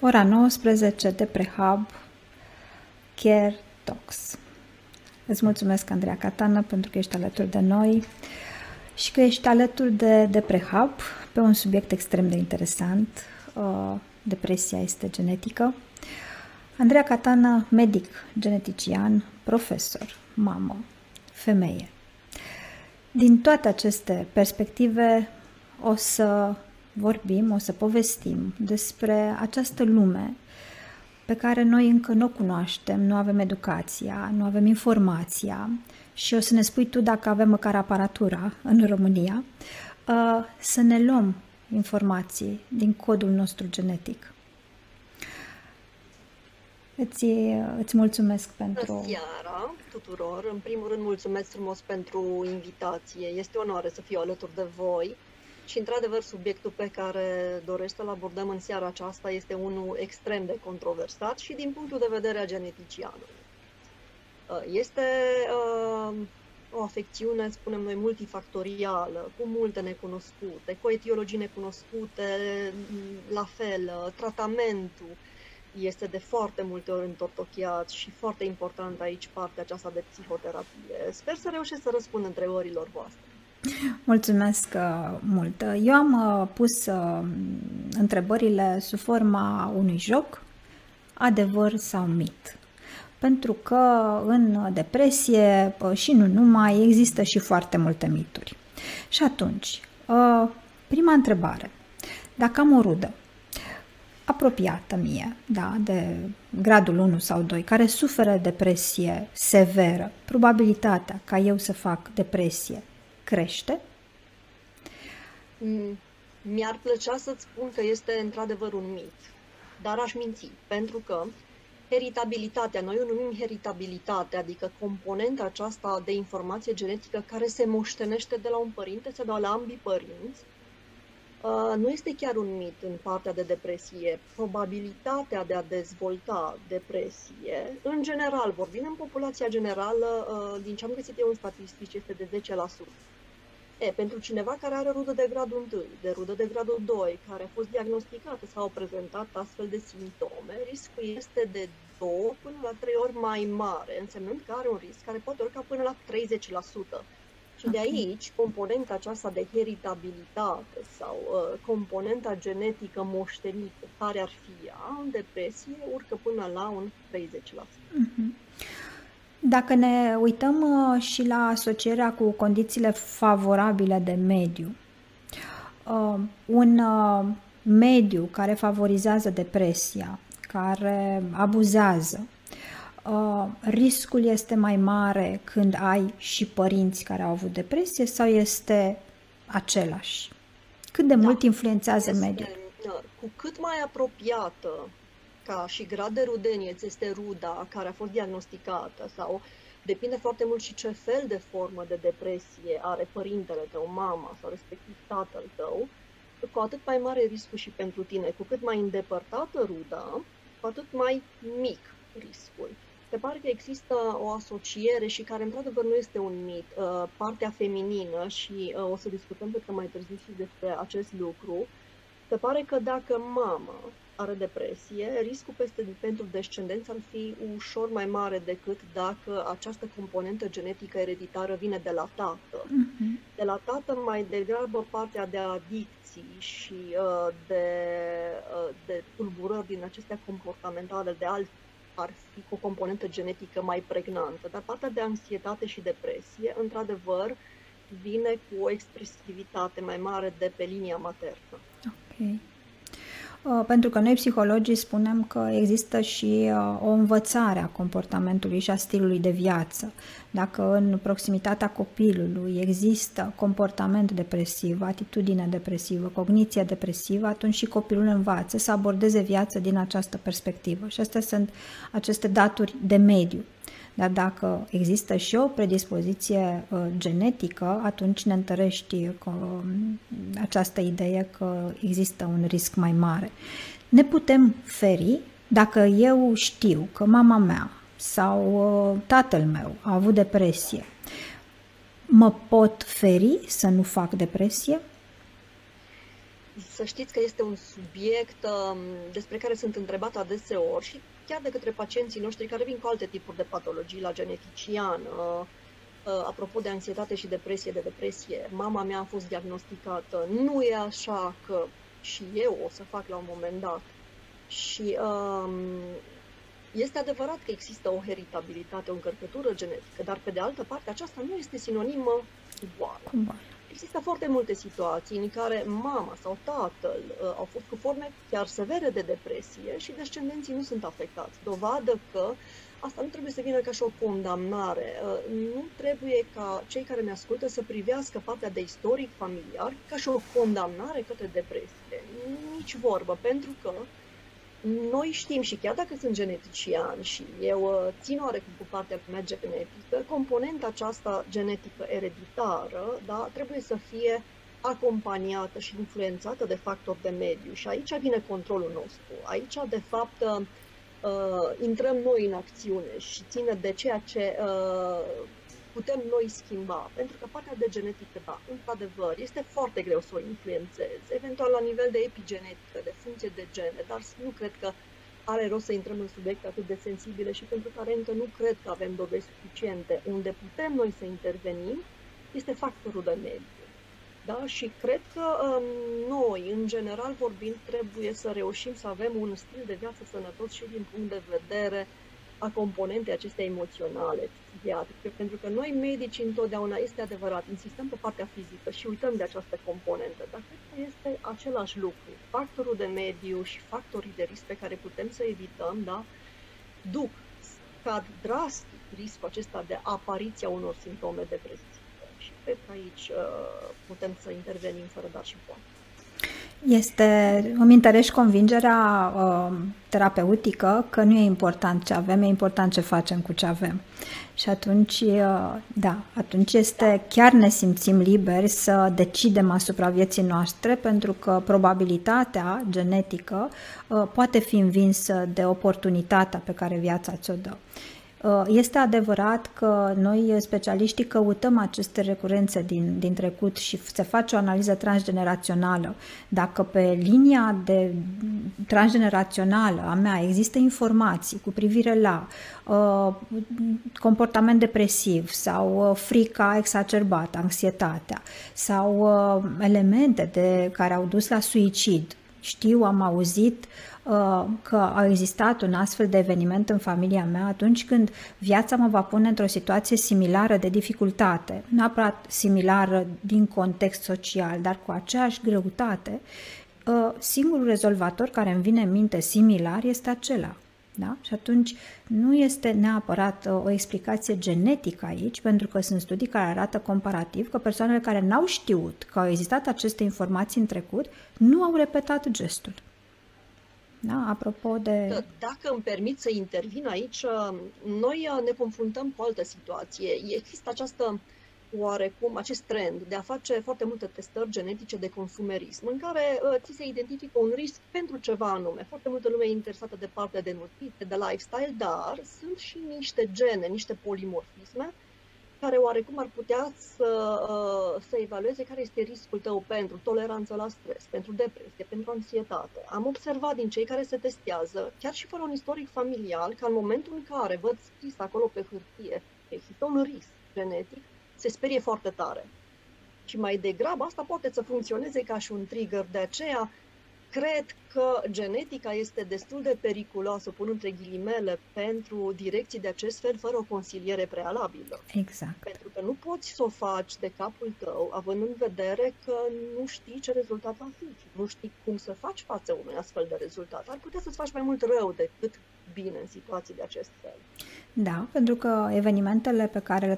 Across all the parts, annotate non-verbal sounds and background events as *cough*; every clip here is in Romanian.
ora 19 de Prehab Care Talks. Îți mulțumesc, Andreea Catana, pentru că ești alături de noi și că ești alături de, de Prehab pe un subiect extrem de interesant. Uh, depresia este genetică. Andreea Catana, medic, genetician, profesor, mamă, femeie. Din toate aceste perspective o să vorbim, o să povestim despre această lume pe care noi încă nu o cunoaștem, nu avem educația, nu avem informația și o să ne spui tu dacă avem măcar aparatura în România, uh, să ne luăm informații din codul nostru genetic. Îți, îți mulțumesc pentru... Bună seara tuturor! În primul rând mulțumesc frumos pentru invitație. Este onoare să fiu alături de voi și, într-adevăr, subiectul pe care dorește să-l abordăm în seara aceasta este unul extrem de controversat și din punctul de vedere a geneticianului. Uh, este uh, o afecțiune, spunem noi, multifactorială, cu multe necunoscute, cu etiologii necunoscute, la fel, uh, tratamentul este de foarte multe ori întortocheat și foarte important aici partea aceasta de psihoterapie. Sper să reușesc să răspund întrebărilor voastre. Mulțumesc uh, mult. Eu am uh, pus uh, întrebările sub forma unui joc, adevăr sau mit. Pentru că în depresie și nu numai există și foarte multe mituri. Și atunci, prima întrebare. Dacă am o rudă apropiată mie, da, de gradul 1 sau 2, care suferă depresie severă, probabilitatea ca eu să fac depresie crește? Mm, mi-ar plăcea să-ți spun că este într-adevăr un mit, dar aș minți, pentru că heritabilitatea, noi o numim heritabilitate, adică componenta aceasta de informație genetică care se moștenește de la un părinte sau de la ambii părinți, uh, nu este chiar un mit în partea de depresie. Probabilitatea de a dezvolta depresie, în general, vorbim în populația generală, uh, din ce am găsit eu în statistici, este de 10%. E, pentru cineva care are rudă de gradul 1, de rudă de gradul 2, care a fost diagnosticată sau au prezentat astfel de simptome, riscul este de 2 până la 3 ori mai mare, însemnând că are un risc care poate urca până la 30%. Și de aici, componenta aceasta de heritabilitate sau uh, componenta genetică moștenită, care ar fi ea, în depresie, urcă până la un 30%. Uh-huh. Dacă ne uităm uh, și la asocierea cu condițiile favorabile de mediu, uh, un uh, mediu care favorizează depresia, care abuzează, riscul este mai mare când ai și părinți care au avut depresie sau este același? Cât de da, mult influențează este, mediul? Cu cât mai apropiată ca și grad de rudenieț ți este ruda care a fost diagnosticată sau depinde foarte mult și ce fel de formă de depresie are părintele tău, mama sau respectiv tatăl tău, cu atât mai mare riscul și pentru tine. Cu cât mai îndepărtată ruda, cu atât mai mic riscul. Se pare că există o asociere și care într-adevăr nu este un mit, uh, partea feminină și uh, o să discutăm pe mai târziu și despre acest lucru. Se pare că dacă mama are depresie, riscul peste, pentru descendență ar fi ușor mai mare decât dacă această componentă genetică ereditară vine de la tată. Uh-huh. De la tată mai degrabă partea de adicții și uh, de, uh, de tulburări din acestea comportamentale de alt ar fi cu o componentă genetică mai pregnantă, dar partea de anxietate și depresie, într-adevăr, vine cu o expresivitate mai mare de pe linia maternă. Ok. Uh, pentru că noi psihologii spunem că există și uh, o învățare a comportamentului și a stilului de viață. Dacă în proximitatea copilului există comportament depresiv, atitudine depresivă, cogniție depresivă, atunci și copilul învață să abordeze viața din această perspectivă. Și astea sunt aceste daturi de mediu. Dar dacă există și o predispoziție uh, genetică, atunci ne întărești că, um, această idee că există un risc mai mare. Ne putem feri dacă eu știu că mama mea sau uh, tatăl meu a avut depresie. Mă pot feri să nu fac depresie? să știți că este un subiect um, despre care sunt întrebat adeseori și chiar de către pacienții noștri care vin cu alte tipuri de patologii la genetician. Uh, uh, apropo de anxietate și depresie, de depresie, mama mea a fost diagnosticată. Nu e așa că și eu o să fac la un moment dat. Și um, este adevărat că există o heritabilitate, o încărcătură genetică, dar pe de altă parte aceasta nu este sinonimă cu boală. Cu boală. Există foarte multe situații în care mama sau tatăl uh, au fost cu forme chiar severe de depresie și descendenții nu sunt afectați. Dovadă că asta nu trebuie să vină ca și o condamnare. Uh, nu trebuie ca cei care ne ascultă să privească partea de istoric familiar ca și o condamnare către depresie. Nici vorbă, pentru că noi știm și chiar dacă sunt genetician și eu uh, țin oarecum cu partea mea genetică, componenta aceasta genetică ereditară da, trebuie să fie acompaniată și influențată de factori de mediu. Și aici vine controlul nostru. Aici, de fapt, uh, uh intrăm noi în acțiune și ține de ceea ce uh, putem noi schimba. Pentru că partea de genetică, da, într-adevăr, este foarte greu să o influențezi, eventual la nivel de epigenetică, de funcție de gene, dar nu cred că are rost să intrăm în subiecte atât de sensibile și pentru care încă nu cred că avem dovezi suficiente. Unde putem noi să intervenim este factorul de mediu. Da? Și cred că um, noi, în general vorbind, trebuie să reușim să avem un stil de viață sănătos și din punct de vedere uh, a componentei acestea emoționale, psihiatrice, pentru că noi medici întotdeauna, este adevărat, insistăm pe partea fizică și uităm de această componentă, dar cred că este același lucru. Factorul de mediu și factorii de risc pe care putem să evităm, da, duc, scad drastic riscul acesta de apariția unor simptome depresive. Și cred că aici uh, putem să intervenim fără dar și poate. Este, îmi întărești convingerea uh, terapeutică că nu e important ce avem, e important ce facem cu ce avem. Și atunci, uh, da, atunci este chiar ne simțim liberi să decidem asupra vieții noastre pentru că probabilitatea genetică uh, poate fi învinsă de oportunitatea pe care viața ți-o dă. Uh, este adevărat că noi, specialiștii, căutăm aceste recurențe din, din trecut și se face o analiză transgenerațională. Dacă pe linia de transgenerațională a mea există informații cu privire la uh, comportament depresiv sau uh, frica exacerbată, anxietatea sau uh, elemente de care au dus la suicid, știu, am auzit uh, că a existat un astfel de eveniment în familia mea atunci când viața mă va pune într-o situație similară de dificultate, nu neapărat similară din context social, dar cu aceeași greutate, uh, singurul rezolvator care îmi vine în minte similar este acela, da? Și atunci nu este neapărat uh, o explicație genetică aici, pentru că sunt studii care arată comparativ că persoanele care n-au știut că au existat aceste informații în trecut nu au repetat gestul. Da? Apropo de... Da, dacă îmi permit să intervin aici, uh, noi uh, ne confruntăm cu o altă situație. Există această uh, oarecum acest trend de a face foarte multe testări genetice de consumerism, în care uh, ți se identifică un risc pentru ceva anume. Foarte multă lume e interesată de partea de nutriție, de lifestyle, dar sunt și niște gene, niște polimorfisme care oarecum ar putea să, uh, să evalueze care este riscul tău pentru toleranță la stres, pentru depresie, pentru anxietate. Am observat din cei care se testează, chiar și fără un istoric familial, că în momentul în care văd scris acolo pe hârtie există un risc genetic, se sperie foarte tare. Și mai degrabă asta poate să funcționeze ca și un trigger. De aceea, cred că genetica este destul de periculoasă, pun între ghilimele, pentru direcții de acest fel, fără o consiliere prealabilă. Exact. Pentru că nu poți să o faci de capul tău, având în vedere că nu știi ce rezultat va fi, nu știi cum să faci față unui astfel de rezultat. Ar putea să-ți faci mai mult rău decât bine în situații de acest fel. Da, pentru că evenimentele pe care le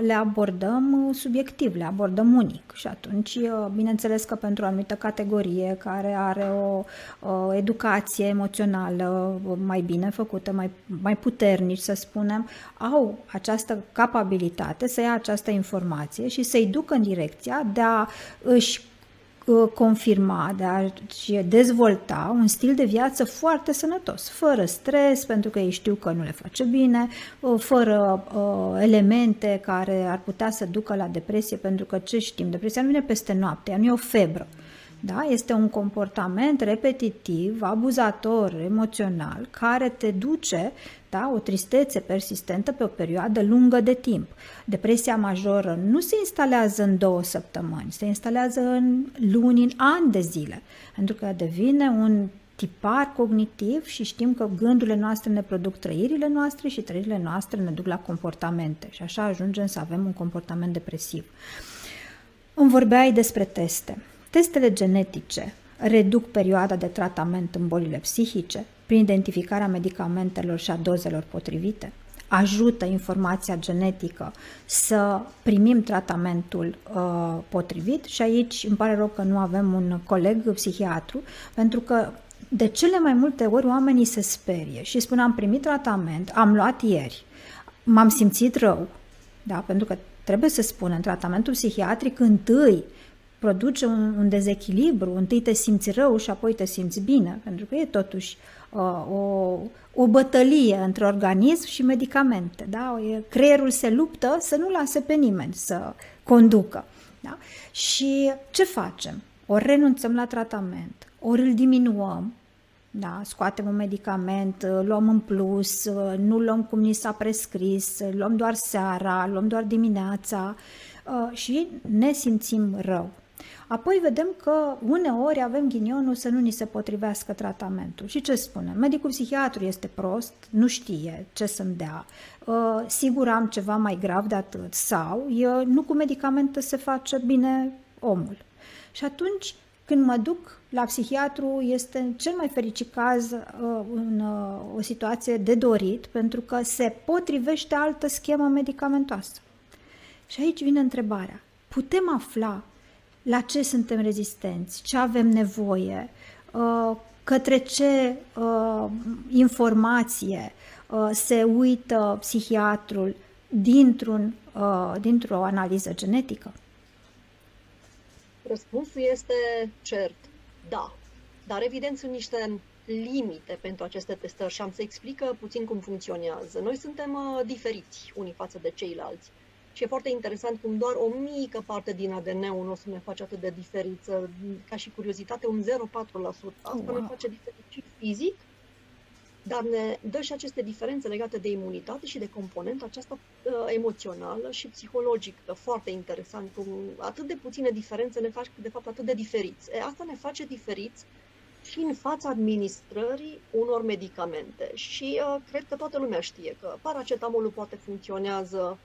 le abordăm subiectiv, le abordăm unic. Și atunci, uh, bineînțeles că pentru o anumită categorie care are o, o educație emoțională mai bine făcută, mai, mai puternici, să spunem, au această capabilitate să ia această informație și să-i ducă în direcția de a își uh, confirma, de a-și dezvolta un stil de viață foarte sănătos, fără stres, pentru că ei știu că nu le face bine, uh, fără uh, elemente care ar putea să ducă la depresie, pentru că ce știm, depresia nu vine peste noapte, ea nu e o febră. Da? Este un comportament repetitiv, abuzator, emoțional, care te duce da? o tristețe persistentă pe o perioadă lungă de timp. Depresia majoră nu se instalează în două săptămâni, se instalează în luni, în ani de zile, pentru că devine un tipar cognitiv și știm că gândurile noastre ne produc trăirile noastre și trăirile noastre ne duc la comportamente și așa ajungem să avem un comportament depresiv. Îmi vorbeai despre teste. Testele genetice reduc perioada de tratament în bolile psihice prin identificarea medicamentelor și a dozelor potrivite, ajută informația genetică să primim tratamentul uh, potrivit și aici îmi pare rău că nu avem un coleg psihiatru, pentru că de cele mai multe ori oamenii se sperie și spun am primit tratament, am luat ieri, m-am simțit rău, da? pentru că trebuie să spun, în tratamentul psihiatric întâi produce un, un dezechilibru, întâi te simți rău și apoi te simți bine, pentru că e totuși uh, o, o bătălie între organism și medicamente. Da? Creierul se luptă să nu lase pe nimeni să conducă. Da? Și ce facem? Ori renunțăm la tratament, ori îl diminuăm, da, scoatem un medicament, luăm în plus, nu luăm cum ni s-a prescris, luăm doar seara, luăm doar dimineața uh, și ne simțim rău. Apoi vedem că uneori avem ghinionul să nu ni se potrivească tratamentul. Și ce spune? Medicul psihiatru este prost, nu știe ce să-mi dea, uh, sigur am ceva mai grav de atât sau nu cu medicamente se face bine omul. Și atunci când mă duc la psihiatru este cel mai fericit caz uh, în uh, o situație de dorit pentru că se potrivește altă schemă medicamentoasă. Și aici vine întrebarea. Putem afla la ce suntem rezistenți, ce avem nevoie, uh, către ce uh, informație uh, se uită psihiatrul dintr-un, dintr-o analiză genetică? Răspunsul este cert, da. Dar evident sunt niște limite pentru aceste testări și am să explică puțin cum funcționează. Noi suntem uh, diferiți unii față de ceilalți. Și e foarte interesant cum doar o mică parte din ADN-ul nostru ne face atât de diferiță, ca și curiozitate, un 0,4%. Asta wow. ne face diferit și fizic, dar ne dă și aceste diferențe legate de imunitate și de componentă aceasta uh, emoțională și psihologică. Foarte interesant cum atât de puține diferențe ne fac de fapt atât de diferiți. E, asta ne face diferiți și în fața administrării unor medicamente. Și uh, cred că toată lumea știe că paracetamolul poate funcționează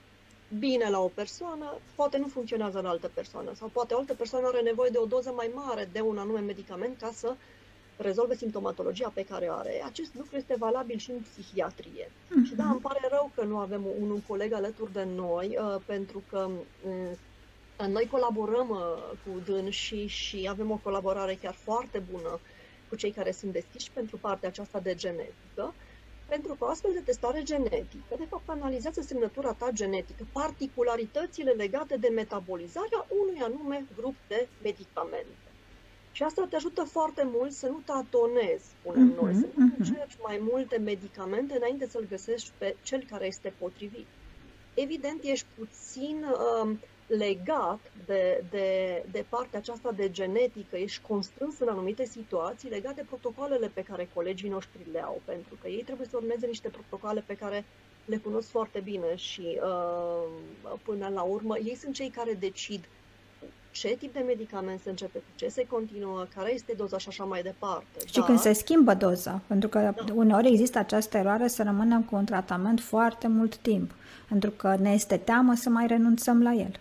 bine la o persoană, poate nu funcționează la altă persoană sau poate o altă persoană are nevoie de o doză mai mare de un anume medicament ca să rezolve simptomatologia pe care o are. Acest lucru este valabil și în psihiatrie. Uh-huh. Și da, îmi pare rău că nu avem un, un coleg alături de noi, uh, pentru că uh, noi colaborăm uh, cu dân și, și avem o colaborare chiar foarte bună cu cei care sunt deschiși pentru partea aceasta de genetică. Pentru că o astfel de testare genetică, de fapt, analizează semnătura ta genetică, particularitățile legate de metabolizarea unui anume grup de medicamente. Și asta te ajută foarte mult să nu tatonezi, spunem uh-huh, noi, să nu uh-huh. încerci mai multe medicamente înainte să-l găsești pe cel care este potrivit. Evident, ești puțin uh, legat de, de, de partea aceasta de genetică, ești constrâns în anumite situații legate de protocoalele pe care colegii noștri le au, pentru că ei trebuie să urmeze niște protocoale pe care le cunosc foarte bine și uh, până la urmă ei sunt cei care decid ce tip de medicament se începe, cu ce se continuă, care este doza și așa mai departe. Și da. când se schimbă doza, pentru că da. uneori există această eroare să rămânem cu un tratament foarte mult timp, pentru că ne este teamă să mai renunțăm la el.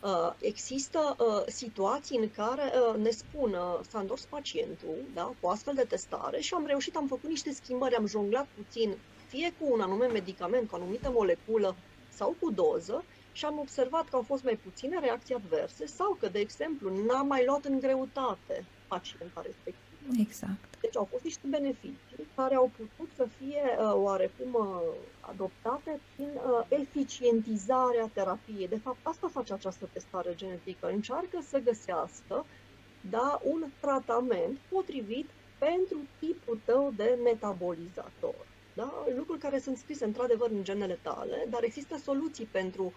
Da. Uh, există uh, situații în care uh, ne spun uh, s-a întors pacientul da, cu astfel de testare și am reușit, am făcut niște schimbări, am jonglat puțin, fie cu un anume medicament, cu o anumită moleculă sau cu doză și am observat că au fost mai puține reacții adverse sau că, de exemplu, n-am mai luat în greutate pacienta respectivă Exact. Deci au fost niște beneficii care au putut să fie uh, oarecum uh, adoptate prin uh, eficientizarea terapiei. De fapt, asta face această testare genetică. Încearcă să găsească da, un tratament potrivit pentru tipul tău de metabolizator. Da? Lucruri care sunt scrise într-adevăr în genele tale, dar există soluții pentru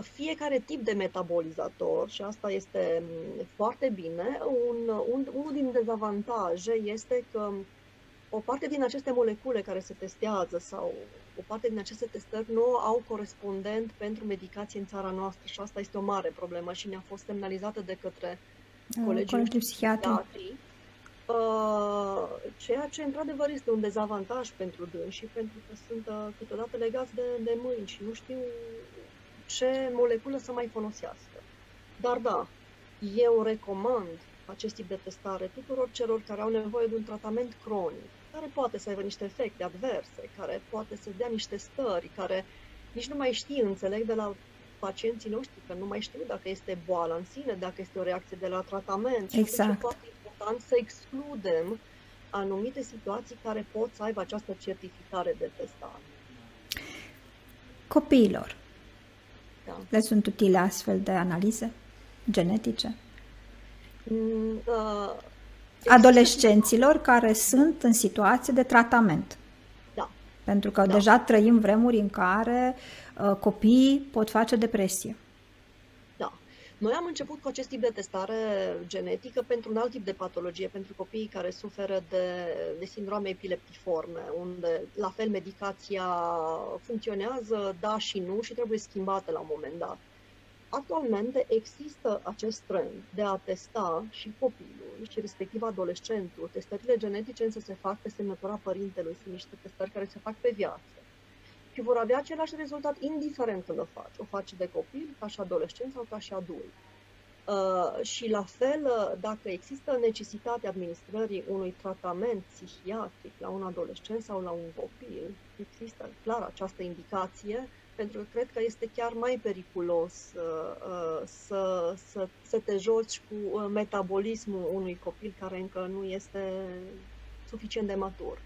fiecare tip de metabolizator și asta este mm, foarte bine. Un, un, unul din dezavantaje este că o parte din aceste molecule care se testează sau o parte din aceste testări nu au corespondent pentru medicație în țara noastră și asta este o mare problemă și ne-a fost semnalizată de către uh, colegii psihiatri. Uh, ceea ce într-adevăr este un dezavantaj pentru dânsi, pentru că sunt uh, câteodată legați de, de mâini și nu știu ce moleculă să mai folosească. Dar da, eu recomand acest tip de testare tuturor celor care au nevoie de un tratament cronic, care poate să aibă niște efecte adverse, care poate să dea niște stări, care nici nu mai știi, înțeleg de la pacienții noștri, că nu mai știu dacă este boală în sine, dacă este o reacție de la tratament. Exact. Și este foarte important să excludem anumite situații care pot să aibă această certificare de testare. Copiilor, da. Le sunt utile astfel de analize genetice? Mm, uh, Adolescenților care sunt în situație de tratament. Da. Pentru că da. deja trăim vremuri în care uh, copiii pot face depresie. Noi am început cu acest tip de testare genetică pentru un alt tip de patologie, pentru copiii care suferă de, de sindrome epileptiforme, unde la fel medicația funcționează, da și nu, și trebuie schimbată la un moment dat. Actualmente există acest trend de a testa și copilul și respectiv adolescentul. Testările genetice însă se fac pe semnătura părintelui, sunt niște testări care se fac pe viață și vor avea același rezultat indiferent când o faci. O faci de copil, ca și adolescent sau ca și adult. Uh, și la fel, uh, dacă există necesitatea administrării unui tratament psihiatric la un adolescent sau la un copil, există clar această indicație, pentru că cred că este chiar mai periculos uh, uh să, să, să te joci cu uh, metabolismul unui copil care încă nu este suficient de matur.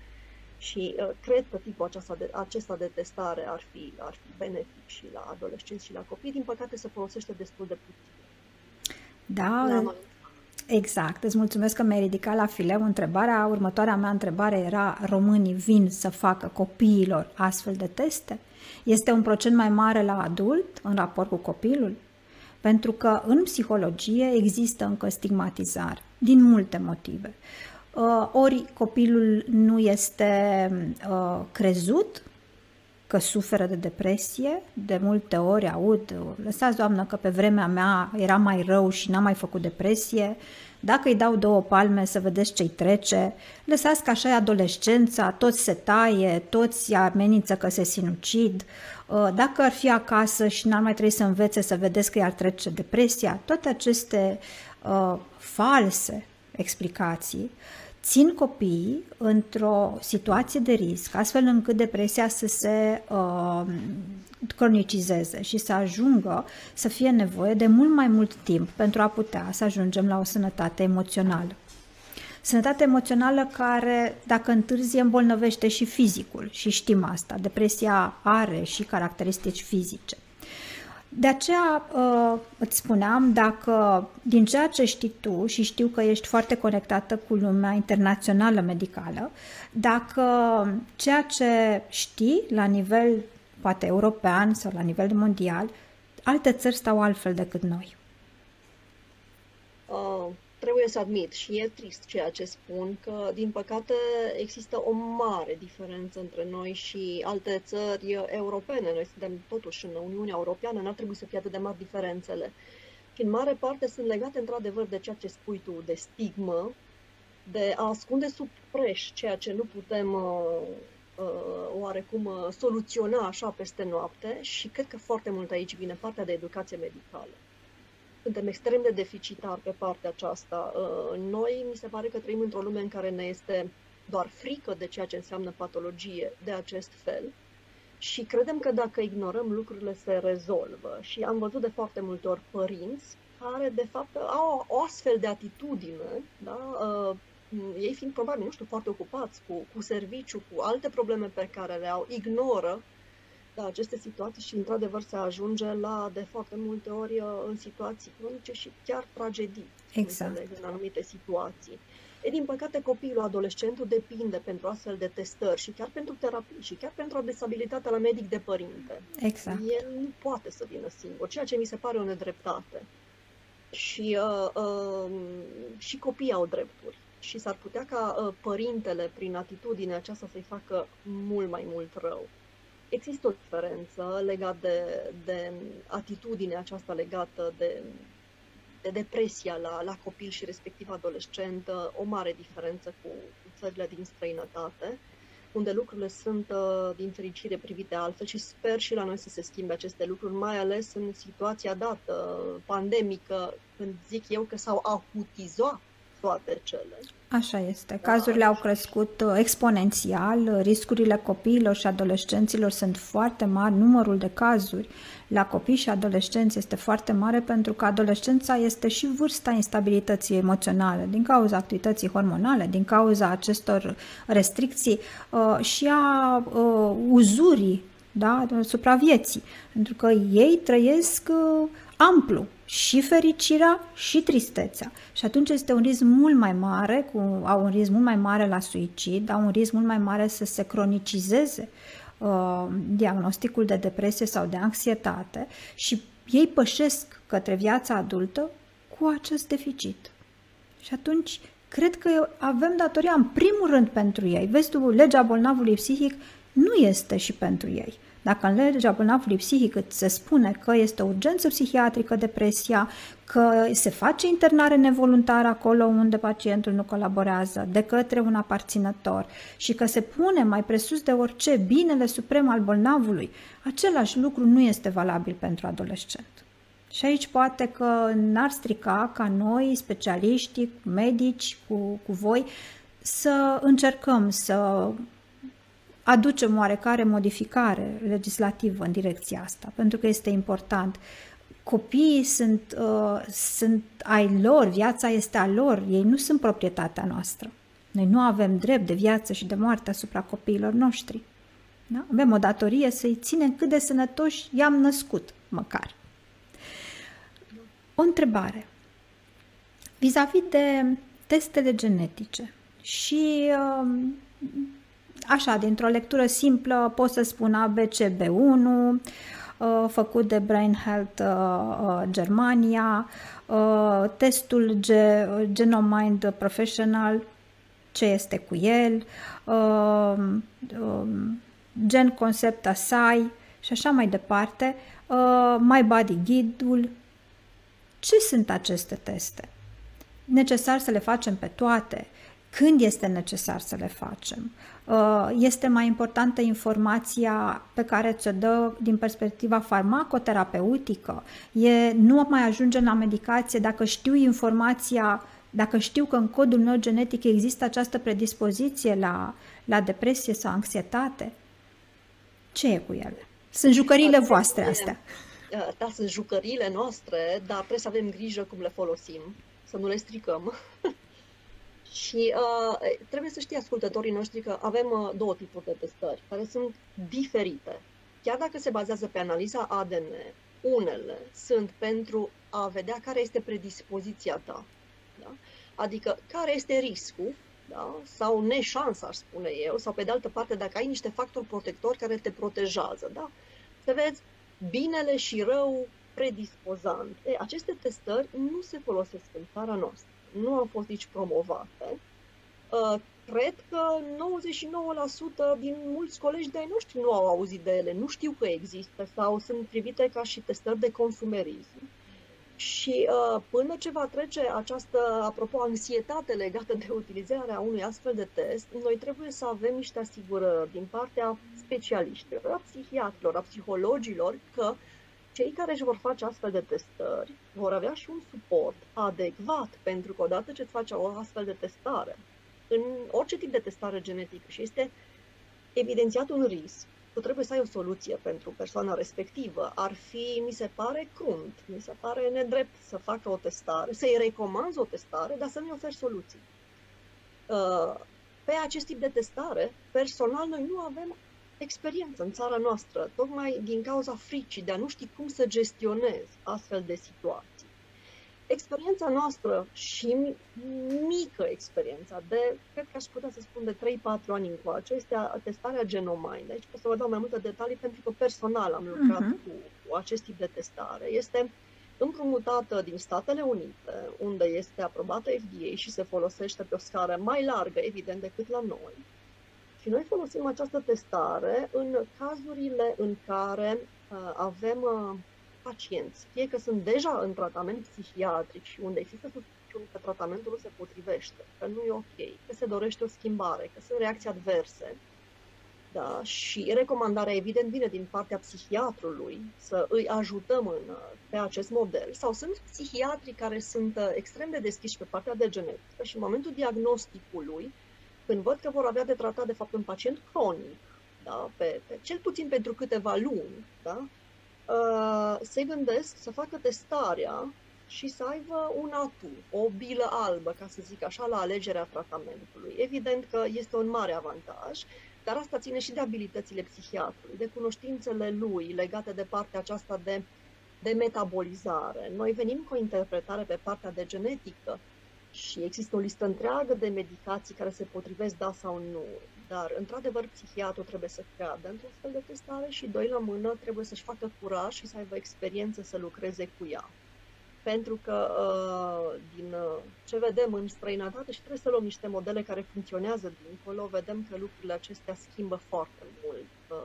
Și uh, cred că tipul acesta de, acesta de testare ar fi, ar fi benefic și la adolescenți și la copii. Din păcate se folosește destul de puțin. Da, exact. Îți mulțumesc că mi-ai ridicat la fileu întrebarea. Următoarea mea întrebare era, românii vin să facă copiilor astfel de teste? Este un procent mai mare la adult în raport cu copilul? Pentru că în psihologie există încă stigmatizare, din multe motive. Uh, ori copilul nu este uh, crezut că suferă de depresie, de multe ori aud, lăsați doamnă că pe vremea mea era mai rău și n-am mai făcut depresie, dacă îi dau două palme să vedeți ce-i trece, lăsați că așa e adolescența, toți se taie, toți amenință că se sinucid, uh, dacă ar fi acasă și n-ar mai trebui să învețe să vedeți că i-ar trece depresia, toate aceste uh, false explicații țin copiii într-o situație de risc, astfel încât depresia să se uh, cronicizeze și să ajungă să fie nevoie de mult mai mult timp pentru a putea să ajungem la o sănătate emoțională. Sănătate emoțională care, dacă întârzie, îmbolnăvește și fizicul și știm asta. Depresia are și caracteristici fizice. De aceea uh, îți spuneam, dacă din ceea ce știi tu și știu că ești foarte conectată cu lumea internațională medicală, dacă ceea ce știi la nivel poate european sau la nivel mondial, alte țări stau altfel decât noi. Uh, trebuie să admit și e trist ceea ce spun, că din păcate există o mare diferență între noi și alte țări europene. Noi suntem totuși în Uniunea Europeană, n-ar trebui să fie atât de mari diferențele. Și în mare parte sunt legate într-adevăr de ceea ce spui tu, de stigmă, de a ascunde sub preș ceea ce nu putem uh, uh, oarecum uh, soluționa așa peste noapte și cred că foarte mult aici vine partea de educație medicală suntem extrem de deficitari pe partea aceasta. Uh, noi, mi se pare că trăim într-o lume în care ne este doar frică de ceea ce înseamnă patologie de acest fel și credem că dacă ignorăm lucrurile se rezolvă. Și am văzut de foarte multe ori părinți care, de fapt, au o astfel de atitudine, da? Uh, ei fiind probabil, nu știu, foarte ocupați cu, cu serviciu, cu alte probleme pe care le au, ignoră da, aceste situații și, într-adevăr, se ajunge la, de foarte multe ori, uh, în situații cronice și chiar tragedii. Exact. Înțeleg, în anumite situații. E, din păcate, copilul, adolescentul depinde pentru astfel de testări și chiar pentru terapii și chiar pentru adresabilitatea la medic de părinte. Exact. El nu poate să vină singur, ceea ce mi se pare o nedreptate. Și, uh, uh, și copiii au drepturi. Și s-ar putea ca uh, părintele, prin atitudinea aceasta, să-i facă mult mai mult rău. Există o diferență legată de, de atitudinea aceasta legată de de depresia la, la copil și respectiv adolescent, o mare diferență cu țările din străinătate, unde lucrurile sunt, uh, din fericire, privite altfel și sper și la noi să se schimbe aceste lucruri, mai ales în situația dată, pandemică, când zic eu că s-au acutizat toate cele. Așa este. Cazurile au crescut uh, exponențial, riscurile copiilor și adolescenților sunt foarte mari, numărul de cazuri la copii și adolescenți este foarte mare pentru că adolescența este și vârsta instabilității emoționale din cauza activității hormonale, din cauza acestor restricții uh, și a uh, uzurii da, supravieții, pentru că ei trăiesc amplu și fericirea și tristețea. Și atunci este un risc mult mai mare, cu, au un risc mult mai mare la suicid, au un risc mult mai mare să se cronicizeze uh, diagnosticul de depresie sau de anxietate și ei pășesc către viața adultă cu acest deficit. Și atunci cred că avem datoria în primul rând pentru ei. Vezi tu, legea bolnavului psihic nu este și pentru ei. Dacă în legea bolnavului psihic se spune că este o urgență psihiatrică depresia, că se face internare nevoluntară acolo unde pacientul nu colaborează de către un aparținător și că se pune mai presus de orice binele suprem al bolnavului, același lucru nu este valabil pentru adolescent. Și aici poate că n-ar strica ca noi, specialiști, medici, cu, cu voi, să încercăm să aducem oarecare modificare legislativă în direcția asta, pentru că este important. Copiii sunt, uh, sunt ai lor, viața este a lor, ei nu sunt proprietatea noastră. Noi nu avem drept de viață și de moarte asupra copiilor noștri. Da? Avem o datorie să-i ținem cât de sănătoși i-am născut, măcar. O întrebare. Vis-a-vis de testele genetice și uh, așa, dintr-o lectură simplă pot să spun ABCB1, uh, făcut de Brain Health uh, uh, Germania, testul Genome Mind Professional, ce este cu el, um, Gen Concept Asai și așa mai departe, My Body Guide-ul. Ce sunt aceste teste? Necesar să le facem pe toate? Când este necesar să le facem? Uh, este mai importantă informația pe care ți-o dă din perspectiva farmacoterapeutică. E, nu mai ajunge la medicație dacă știu informația, dacă știu că în codul meu genetic există această predispoziție la, la depresie sau anxietate. Ce e cu ele? Sunt jucăriile voastre astea. Uh, da, sunt jucăriile noastre, dar trebuie să avem grijă cum le folosim, să nu le stricăm. *laughs* Și uh, trebuie să știe ascultătorii noștri că avem uh, două tipuri de testări care sunt diferite. Chiar dacă se bazează pe analiza ADN, unele sunt pentru a vedea care este predispoziția ta. Da? Adică care este riscul da? sau neșansa, aș spune eu, sau pe de altă parte dacă ai niște factori protectori care te protejează. Da? Să vezi binele și rău predispozant. E, aceste testări nu se folosesc în țara noastră nu au fost nici promovate. Uh, cred că 99% din mulți colegi de-ai noștri nu au auzit de ele, nu știu că există sau sunt privite ca și testări de consumerism. Și uh, până ce va trece această, apropo, anxietate legată de utilizarea unui astfel de test, noi trebuie să avem niște asigurări din partea specialiștilor, a psihiatrilor, a psihologilor, că uh, cei care își vor face astfel de testări vor avea și un suport adecvat, pentru că odată ce îți faci o astfel de testare, în orice tip de testare genetică și este evidențiat un risc, tu trebuie să ai o soluție pentru persoana respectivă. Ar fi, mi se pare, crunt, mi se pare nedrept să facă o testare, să-i recomanzi o testare, dar să nu-i oferi soluții. pe acest tip de testare, personal, noi nu avem experiență în țara noastră, tocmai din cauza fricii de a nu ști cum să gestionezi astfel de situații. Experiența noastră și mică experiența de, cred că aș putea să spun de 3-4 ani încoace, este testarea Genomind. Aici pot să vă dau mai multe detalii pentru că personal am lucrat uh-huh. cu, cu acest tip de testare. Este împrumutată din Statele Unite, unde este aprobată FDA și se folosește pe o scară mai largă, evident, decât la noi. Și noi folosim această testare în cazurile în care uh, avem uh, pacienți, fie că sunt deja în tratament psihiatric și unde există suspiciuni că tratamentul nu se potrivește, că nu e ok, că se dorește o schimbare, că sunt reacții adverse, da? și recomandarea evident vine din partea psihiatrului să îi ajutăm în, pe acest model. Sau sunt psihiatri care sunt uh, extrem de deschiși pe partea de genetică și în momentul diagnosticului, când văd că vor avea de tratat de fapt un pacient cronic, da? pe, pe, cel puțin pentru câteva luni, da? Uh, să-i gândesc să facă testarea și să aibă un atu, o bilă albă, ca să zic așa, la alegerea tratamentului. Evident că este un mare avantaj, dar asta ține și de abilitățile psihiatrului, de cunoștințele lui legate de partea aceasta de, de metabolizare. Noi venim cu o interpretare pe partea de genetică și există o listă întreagă de medicații care se potrivesc da sau nu. Dar, într-adevăr, psihiatrul trebuie să creadă într-un fel de testare și, doi la mână, trebuie să-și facă curaj și să aibă experiență să lucreze cu ea. Pentru că, uh, din uh, ce vedem în străinătate, și trebuie să luăm niște modele care funcționează dincolo, vedem că lucrurile acestea schimbă foarte mult uh,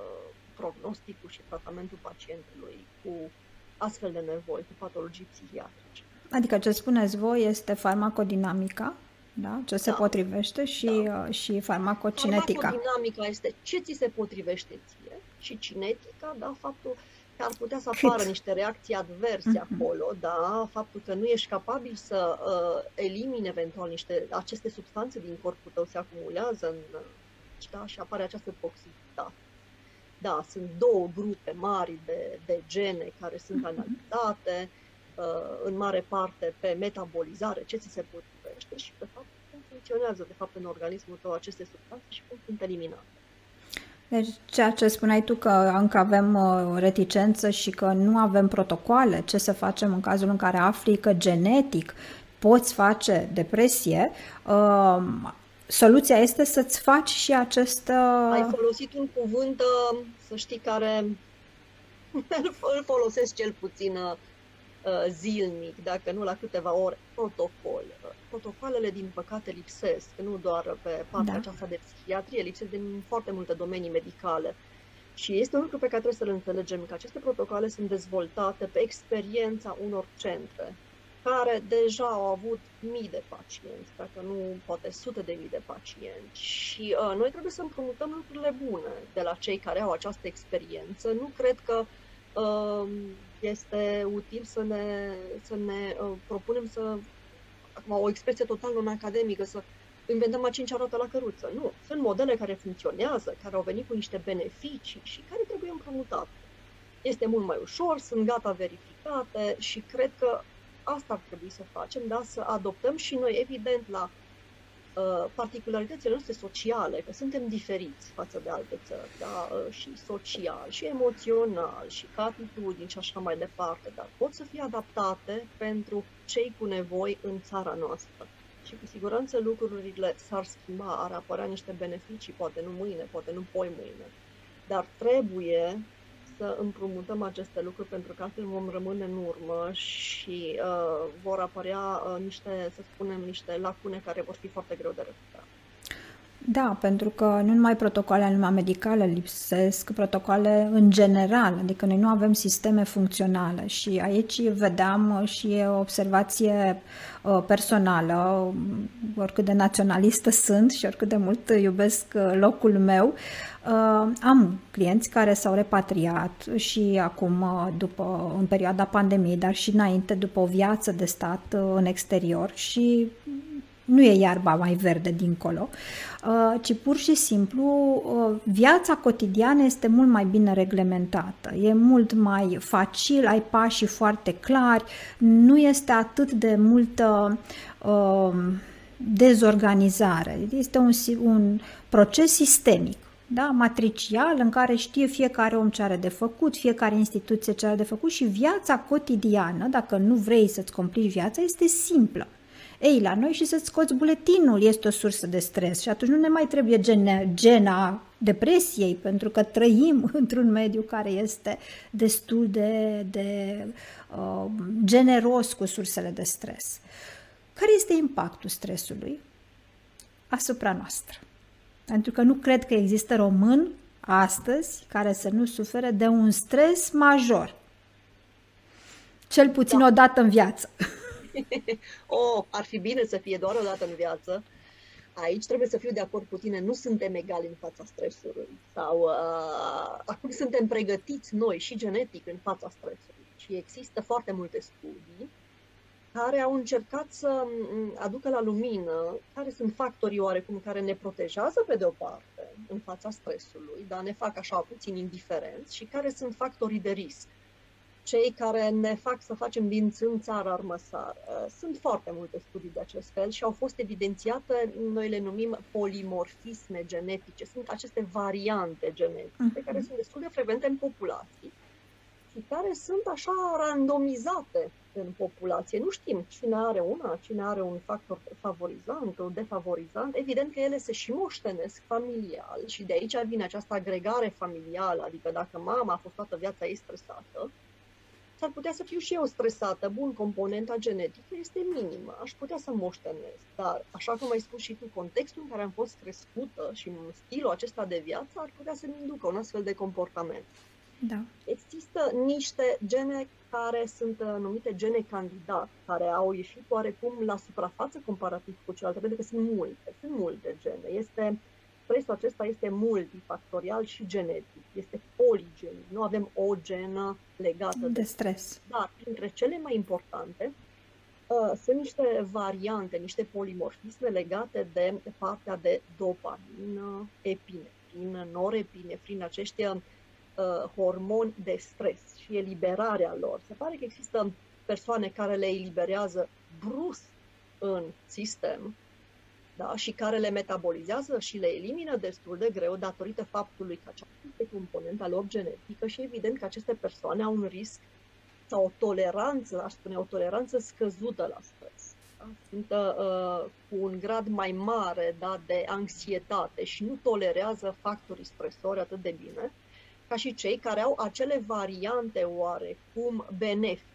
prognosticul și tratamentul pacientului cu astfel de nevoi, cu patologii psihiatrice. Adică ce spuneți voi este farmacodinamica, da? ce se da. potrivește și, da. Uh, și farmacocinetica. Farmacodinamica este ce ți se potrivește ție și cinetica, da, faptul că ar putea să apară Cât? niște reacții adverse uh-huh. acolo, da, faptul că nu ești capabil să uh, elimini eventual niște aceste substanțe din corpul tău se acumulează în, da, și apare această toxicitate. Da, sunt două grupe mari de, de gene care sunt uh-huh. analizate, uh, în mare parte pe metabolizare, ce ți se potrivește și pe fapt cum funcționează de fapt în organismul tău aceste substanțe și cum sunt eliminate. Deci ceea ce spuneai tu că încă avem uh, reticență și că nu avem protocoale, ce să facem în cazul în care afli că genetic poți face depresie, uh, soluția este să-ți faci și acest... Uh... Ai folosit un cuvânt, uh, să știi, care *laughs* îl folosesc cel puțin uh, Uh, zilnic, dacă nu la câteva ore, protocol. Protocoalele, din păcate, lipsesc, nu doar pe partea da. aceasta de psihiatrie, lipsesc din foarte multe domenii medicale. Și este un lucru pe care trebuie să-l înțelegem, că aceste protocoale sunt dezvoltate pe experiența unor centre care deja au avut mii de pacienți, dacă nu poate sute de mii de pacienți. Și uh, noi trebuie să împrumutăm lucrurile bune de la cei care au această experiență. Nu cred că uh, este util să ne, să ne uh, propunem să, acum o expresie total non-academică, să inventăm a cincea roată la căruță. Nu. Sunt modele care funcționează, care au venit cu niște beneficii și care trebuie împrumutate. Este mult mai ușor, sunt gata verificate și cred că asta ar trebui să facem, da? să adoptăm și noi, evident, la Uh, particularitățile noastre sociale, că suntem diferiți față de alte țări, da? Uh, și social, și emoțional, și ca atitudini și așa mai departe, dar pot să fie adaptate pentru cei cu nevoi în țara noastră. Și cu siguranță lucrurile s-ar schimba, ar apărea niște beneficii, poate nu mâine, poate nu poi mâine, dar trebuie să împrumutăm aceste lucruri pentru că altfel vom rămâne în urmă și uh, vor apărea uh, niște, să spunem, niște lacune care vor fi foarte greu de recuperat. Da, pentru că nu numai protocoale numai medicale lipsesc, protocoale în general, adică noi nu avem sisteme funcționale și aici vedeam și o observație uh, personală, oricât de naționalistă sunt și oricât de mult iubesc uh, locul meu, uh, am clienți care s-au repatriat și acum, după, în perioada pandemiei, dar și înainte, după o viață de stat în exterior și nu e iarba mai verde dincolo, uh, ci pur și simplu uh, viața cotidiană este mult mai bine reglementată, e mult mai facil, ai pașii foarte clari, nu este atât de multă uh, dezorganizare. Este un, un proces sistemic, da? matricial, în care știe fiecare om ce are de făcut, fiecare instituție ce are de făcut și viața cotidiană, dacă nu vrei să-ți complici viața, este simplă. Ei, la noi și să-ți scoți buletinul este o sursă de stres și atunci nu ne mai trebuie gena, gena depresiei, pentru că trăim *laughs* într-un mediu care este destul de, de uh, generos cu sursele de stres. Care este impactul stresului asupra noastră? Pentru că nu cred că există român astăzi care să nu sufere de un stres major. Cel puțin da. o dată în viață. *laughs* *laughs* oh, ar fi bine să fie doar o dată în viață. Aici trebuie să fiu de acord cu tine, nu suntem egali în fața stresului. Sau uh, acum *laughs* suntem pregătiți noi și genetic în fața stresului. Și există foarte multe studii care au încercat să aducă la lumină care sunt factorii oarecum care ne protejează pe de o parte în fața stresului, dar ne fac așa puțin indiferenți și care sunt factorii de risc cei care ne fac să facem din țân țara armăsar. Sunt foarte multe studii de acest fel și au fost evidențiate, noi le numim polimorfisme genetice. Sunt aceste variante genetice uh-huh. care sunt destul de frecvente în populații și care sunt așa randomizate în populație. Nu știm cine are una, cine are un factor favorizant, un defavorizant. Evident că ele se și moștenesc familial și de aici vine această agregare familială, adică dacă mama a fost toată viața ei stresată, s-ar putea să fiu și eu stresată. Bun, componenta genetică este minimă, aș putea să moștenesc, dar, așa cum ai spus și tu, contextul în care am fost crescută și stilul acesta de viață ar putea să-mi inducă un astfel de comportament. Da. Există niște gene care sunt uh, numite gene candidat, care au ieșit oarecum la suprafață comparativ cu celelalte, pentru că sunt multe, sunt multe gene. Este, stresul acesta este multifactorial și genetic, este poligenic. Nu avem o genă legată de, de stres. Dar printre cele mai importante uh, sunt niște variante, niște polimorfisme legate de partea de dopamină, epinefrină, norepinefrină, aceștia uh, hormoni de stres și eliberarea lor. Se pare că există persoane care le eliberează brusc în sistem da, și care le metabolizează și le elimină destul de greu datorită faptului că aceasta este componenta lor genetică și evident că aceste persoane au un risc sau o toleranță, aș spune, o toleranță scăzută la stres. Da? Sunt uh, cu un grad mai mare da, de anxietate și nu tolerează factorii stresori atât de bine ca și cei care au acele variante oarecum benefice,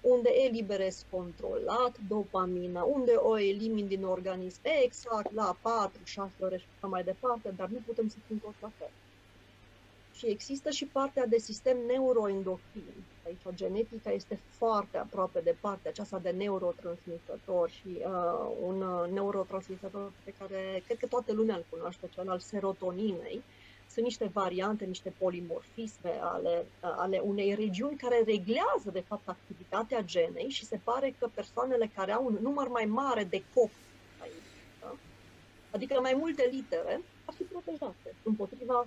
unde eliberez controlat dopamina, unde o elimin din organism exact la 4-6 ore și așa mai departe, dar nu putem să fim tot la fel. Și există și partea de sistem neuroendocrin. Aici genetica este foarte aproape de partea aceasta de neurotransmițător și uh, un uh, neurotransmițător pe care cred că toată lumea îl cunoaște, cel al serotoninei, uh, sunt niște variante, niște polimorfisme ale, ale unei regiuni care reglează, de fapt, activitatea genei și se pare că persoanele care au un număr mai mare de copii aici, da? adică mai multe litere, ar fi protejate împotriva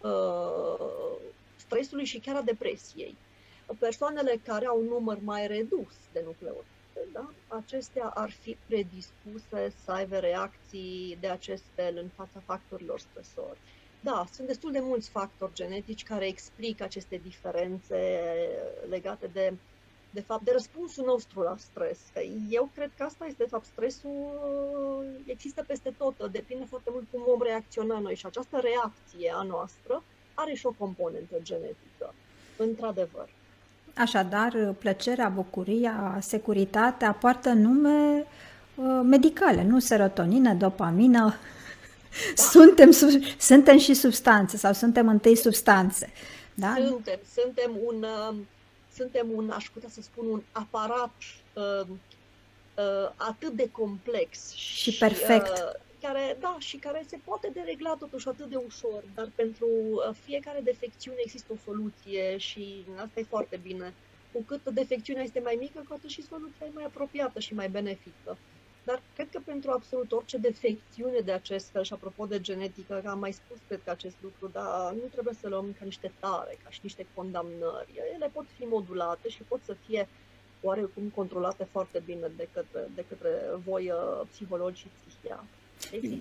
uh, stresului și chiar a depresiei. Persoanele care au un număr mai redus de nucleotide, da? acestea ar fi predispuse să aibă reacții de acest fel în fața factorilor stresori. Da, sunt destul de mulți factori genetici care explică aceste diferențe legate de, de fapt, de răspunsul nostru la stres. Eu cred că asta este, de fapt, stresul există peste tot, depinde foarte mult cum vom reacționa noi și această reacție a noastră are și o componentă genetică, într-adevăr. Așadar, plăcerea, bucuria, securitatea poartă nume uh, medicale, nu serotonină, dopamină, suntem, sub, suntem și substanțe sau suntem întâi substanțe. Da? Suntem, suntem un, uh, suntem un, aș putea să spun, un aparat uh, uh, atât de complex și, și perfect. Uh, care, da, și care se poate deregla totuși atât de ușor, dar pentru uh, fiecare defecțiune există o soluție și asta e foarte bine. Cu cât defecțiunea este mai mică, cu atât și soluția e mai apropiată și mai benefică. Dar cred că pentru absolut orice defecțiune de acest fel, și apropo de genetică, că am mai spus cred că acest lucru, dar nu trebuie să le luăm ca niște tare, ca și niște condamnări. Ele pot fi modulate și pot să fie oarecum controlate foarte bine de către, de către voi uh, psihologi și psihiatri.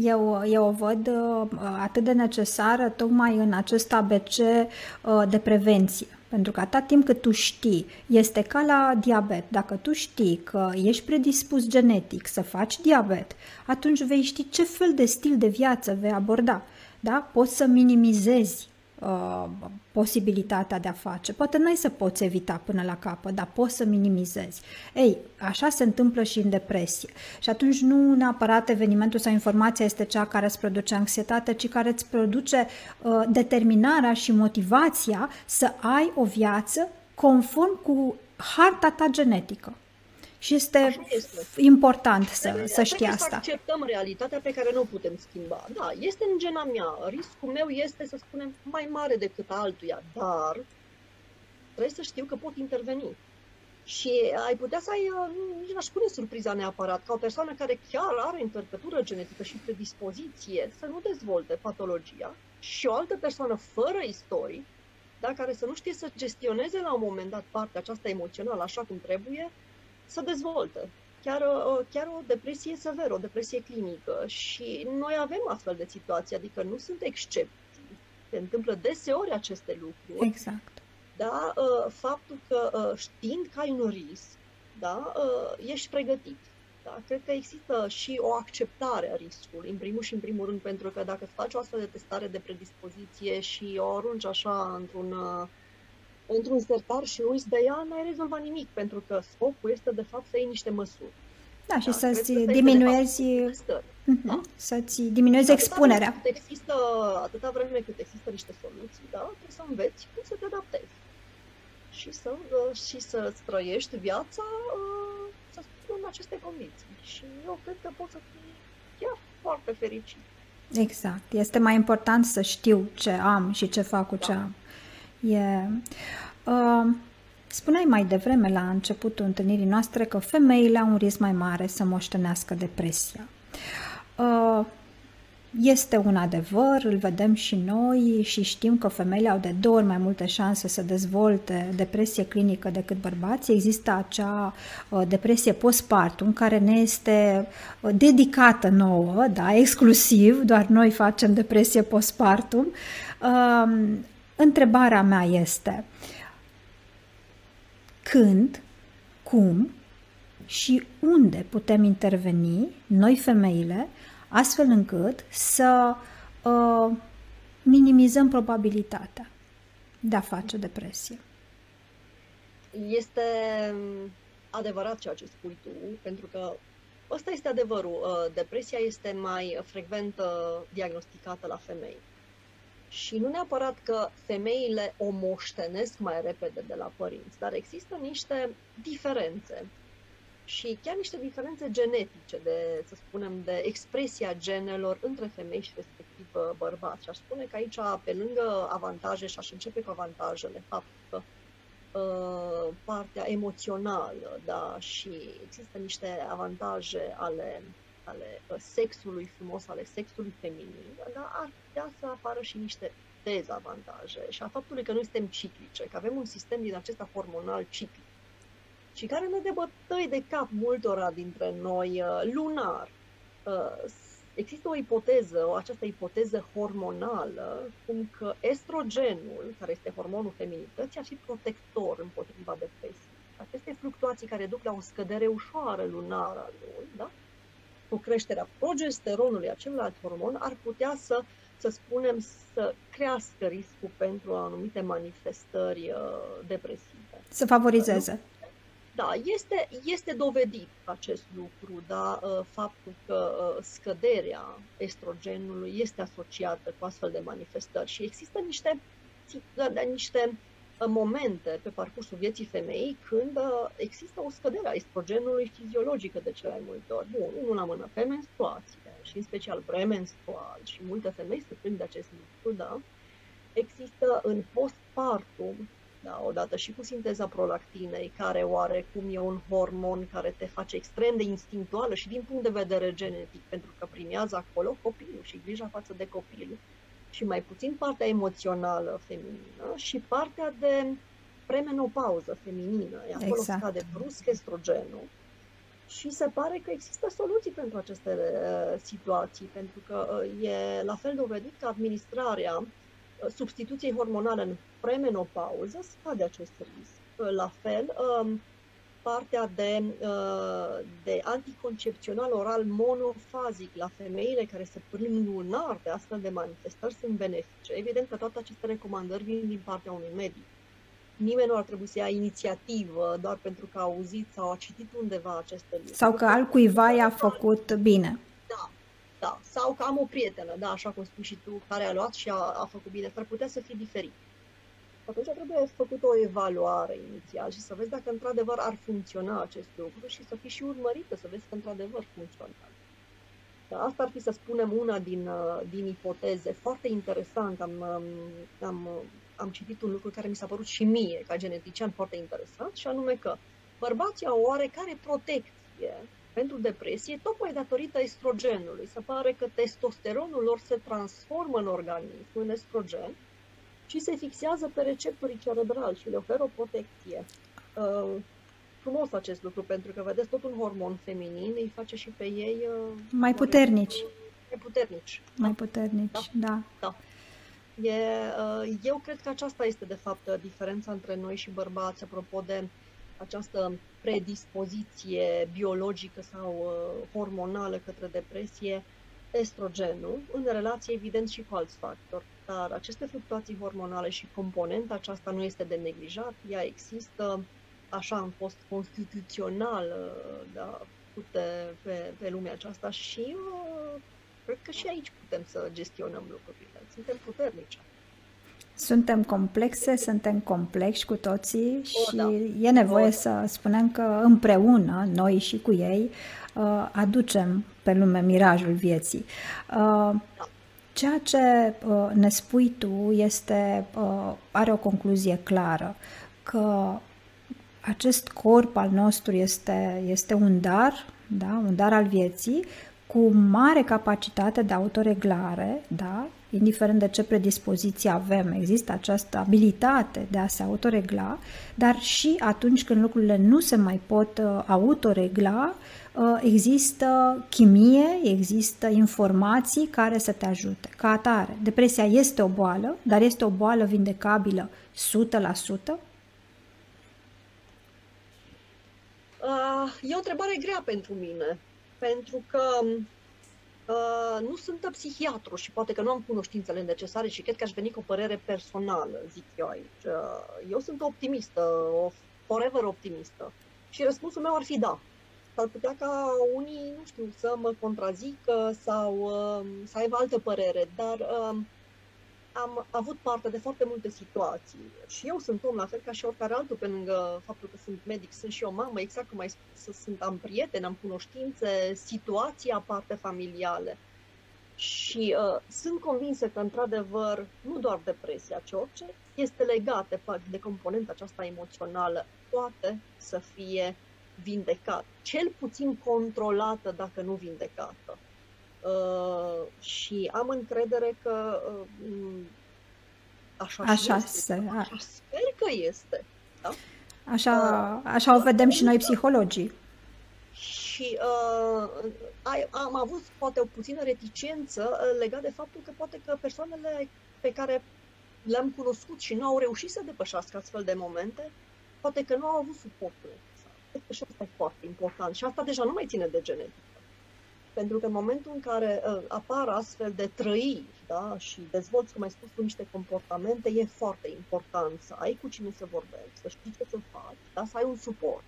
Eu, eu o văd uh, atât de necesară tocmai în acest ABC uh, de prevenție. Pentru că atât timp cât tu știi, este ca la diabet, dacă tu știi că ești predispus genetic să faci diabet, atunci vei ști ce fel de stil de viață vei aborda. Da? Poți să minimizezi uh, posibilitatea de a face. Poate nu ai să poți evita până la capăt, dar poți să minimizezi. Ei, așa se întâmplă și în depresie. Și atunci nu neapărat evenimentul sau informația este cea care îți produce anxietate, ci care îți produce uh, determinarea și motivația să ai o viață conform cu harta ta genetică. Și este, este. important să, trebuie, să știi asta. Să acceptăm realitatea pe care nu o putem schimba. Da, este în gena mea. Riscul meu este, să spunem, mai mare decât altuia, dar trebuie să știu că pot interveni. Și ai putea să ai, uh, nici n-aș pune surpriza neapărat, ca o persoană care chiar are interpretură genetică și predispoziție să nu dezvolte patologia și o altă persoană fără istorii, da, care să nu știe să gestioneze la un moment dat partea aceasta emoțională așa cum trebuie, să dezvoltă. Chiar, uh, chiar o depresie severă, o depresie clinică. Și noi avem astfel de situații, adică nu sunt excepții. Se întâmplă deseori aceste lucruri. Exact. Da? Uh, faptul că uh, știind că ai un risc, da? ești pregătit. Da? Cred că există și o acceptare a riscului, în primul și în primul rând, pentru că dacă îți faci o astfel de testare de predispoziție și o arunci așa într-un într-un sertar și uiți de ea, n-ai rezolvat nimic, pentru că scopul este, de fapt, să iei niște măsuri. Da, și da, să-ți diminuezi, uh-huh, da? să-ți diminuezi atâta expunerea. Cât există, atâta vreme cât există niște soluții, da, trebuie să înveți cum să te adaptezi. Și să, uh, și să trăiești viața, uh, să spun, în aceste condiții. Și eu cred că pot să fii chiar foarte fericit. Exact. Este mai important să știu ce am și ce fac cu da. ce am. E, uh, spuneai mai devreme la începutul întâlnirii noastre că femeile au un risc mai mare să moștenească depresia. Uh, este un adevăr, îl vedem și noi și știm că femeile au de două ori mai multe șanse să dezvolte depresie clinică decât bărbații. Există acea uh, depresie postpartum care ne este uh, dedicată nouă, da, exclusiv, doar noi facem depresie postpartum. Uh, Întrebarea mea este când, cum și unde putem interveni, noi femeile, astfel încât să uh, minimizăm probabilitatea de a face depresie. Este adevărat ceea ce spui tu, pentru că ăsta este adevărul. Uh, depresia este mai frecvent diagnosticată la femei. Și nu neapărat că femeile o moștenesc mai repede de la părinți, dar există niște diferențe și chiar niște diferențe genetice, de, să spunem, de expresia genelor între femei și respectiv uh, bărbați. Și aș spune că aici, pe lângă avantaje, și aș începe cu avantajele, faptul că uh, partea emoțională, da, și există niște avantaje ale ale uh, sexului frumos, ale sexului feminin, dar ar putea să apară și niște dezavantaje și a faptului că noi suntem ciclice, că avem un sistem din acesta hormonal ciclic și care ne dă bătăi de cap multora dintre noi uh, lunar. Uh, există o ipoteză, o această ipoteză hormonală, cum că estrogenul, care este hormonul feminității, ar fi protector împotriva depresiei. Aceste fluctuații care duc la o scădere ușoară lunară a lui, da? Cu creșterea progesteronului, acelălalt hormon, ar putea să, să spunem, să crească riscul pentru anumite manifestări uh, depresive. Să favorizeze. Da, este, este dovedit acest lucru, da, uh, faptul că uh, scăderea estrogenului este asociată cu astfel de manifestări și există niște, da, niște momente pe parcursul vieții femeii când uh, există o scădere a estrogenului fiziologică de cele mai multe ori. Bun, unul la mână pe menstruație și în special premenstrual și multe femei se prind de acest lucru, da? Există în postpartum, da, odată și cu sinteza prolactinei, care oarecum e un hormon care te face extrem de instinctuală și din punct de vedere genetic, pentru că primează acolo copilul și grija față de copil și mai puțin partea emoțională feminină și partea de premenopauză feminină. Acolo exact. scade brusc estrogenul și se pare că există soluții pentru aceste uh, situații, pentru că uh, e la fel dovedit că administrarea uh, substituției hormonale în premenopauză scade acest risc. Uh, la fel, um, partea de, uh, de anticoncepțional oral monofazic la femeile care se prind lunar de astfel de manifestări sunt benefice. Evident că toate aceste recomandări vin din partea unui medic. Nimeni nu ar trebui să ia inițiativă doar pentru că a auzit sau a citit undeva aceste lucruri. Sau că altcuiva i-a făcut bine. Da, da. Sau că am o prietenă, da, așa cum spui și tu, care a luat și a, a făcut bine. S-ar putea să fie diferit atunci trebuie făcut o evaluare inițial și să vezi dacă într-adevăr ar funcționa acest lucru și să fii și urmărită, să vezi că într-adevăr funcționează. Da, asta ar fi, să spunem, una din, uh, din ipoteze. Foarte interesant, am, um, am, am citit un lucru care mi s-a părut și mie, ca genetician, foarte interesant, și anume că bărbații au oarecare protecție pentru depresie, tocmai datorită estrogenului. Se pare că testosteronul lor se transformă în organism, în estrogen, și se fixează pe receptorii cerebrali și le oferă o protecție. Uh, frumos acest lucru, pentru că, vedeți, tot un hormon feminin îi face și pe ei... Uh, mai puternici. Mai puternici. Mai puternici, da. Da. da. E, uh, eu cred că aceasta este, de fapt, diferența între noi și bărbați, apropo de această predispoziție biologică sau uh, hormonală către depresie, estrogenul, în relație, evident, și cu alți factori. Dar aceste fluctuații hormonale și componenta aceasta nu este de neglijat, ea există, așa am fost constituțional da, pe, pe, pe lumea aceasta și uh, cred că și aici putem să gestionăm lucrurile. Suntem puternici. Suntem complexe, suntem complexi cu toții și o, da. e nevoie o, să spunem că împreună, noi și cu ei, uh, aducem pe lume mirajul vieții. Uh, da. Ceea ce uh, ne spui tu este, uh, are o concluzie clară, că acest corp al nostru este, este un dar, da? un dar al vieții, cu mare capacitate de autoreglare, da? indiferent de ce predispoziție avem, există această abilitate de a se autoregla, dar și atunci când lucrurile nu se mai pot uh, autoregla, uh, există chimie, există informații care să te ajute. Ca atare, depresia este o boală, dar este o boală vindecabilă 100%? Uh, e o întrebare grea pentru mine, pentru că Uh, nu sunt psihiatru și poate că nu am cunoștințele necesare și cred că aș veni cu o părere personală, zic eu aici. Uh, eu sunt optimistă, o forever optimistă. Și răspunsul meu ar fi da. S-ar putea ca unii, nu știu, să mă contrazică sau uh, să aibă altă părere, dar uh, am avut parte de foarte multe situații și eu sunt om la fel ca și oricare altul, pe lângă faptul că sunt medic, sunt și o mamă, exact cum ai spus, sunt, am prieteni, am cunoștințe, situații aparte familiale. Și uh, sunt convinsă că, într-adevăr, nu doar depresia, ci orice este legat de, de componenta aceasta emoțională, poate să fie vindecat, cel puțin controlată, dacă nu vindecată. Uh, și am încredere că uh, așa, așa este. Se, așa sper că este. Da? Așa, uh, așa o vedem și noi psihologii. Și uh, am avut poate o puțină reticență uh, legat de faptul că poate că persoanele pe care le-am cunoscut și nu au reușit să depășească astfel de momente, poate că nu au avut suportul. Și asta e foarte important. Și asta deja nu mai ține de genetică. Pentru că în momentul în care uh, apar astfel de trăiri da, și dezvolți, cum ai spus tu, niște comportamente, e foarte important să ai cu cine să vorbești, să știi ce să faci, da, să ai un suport.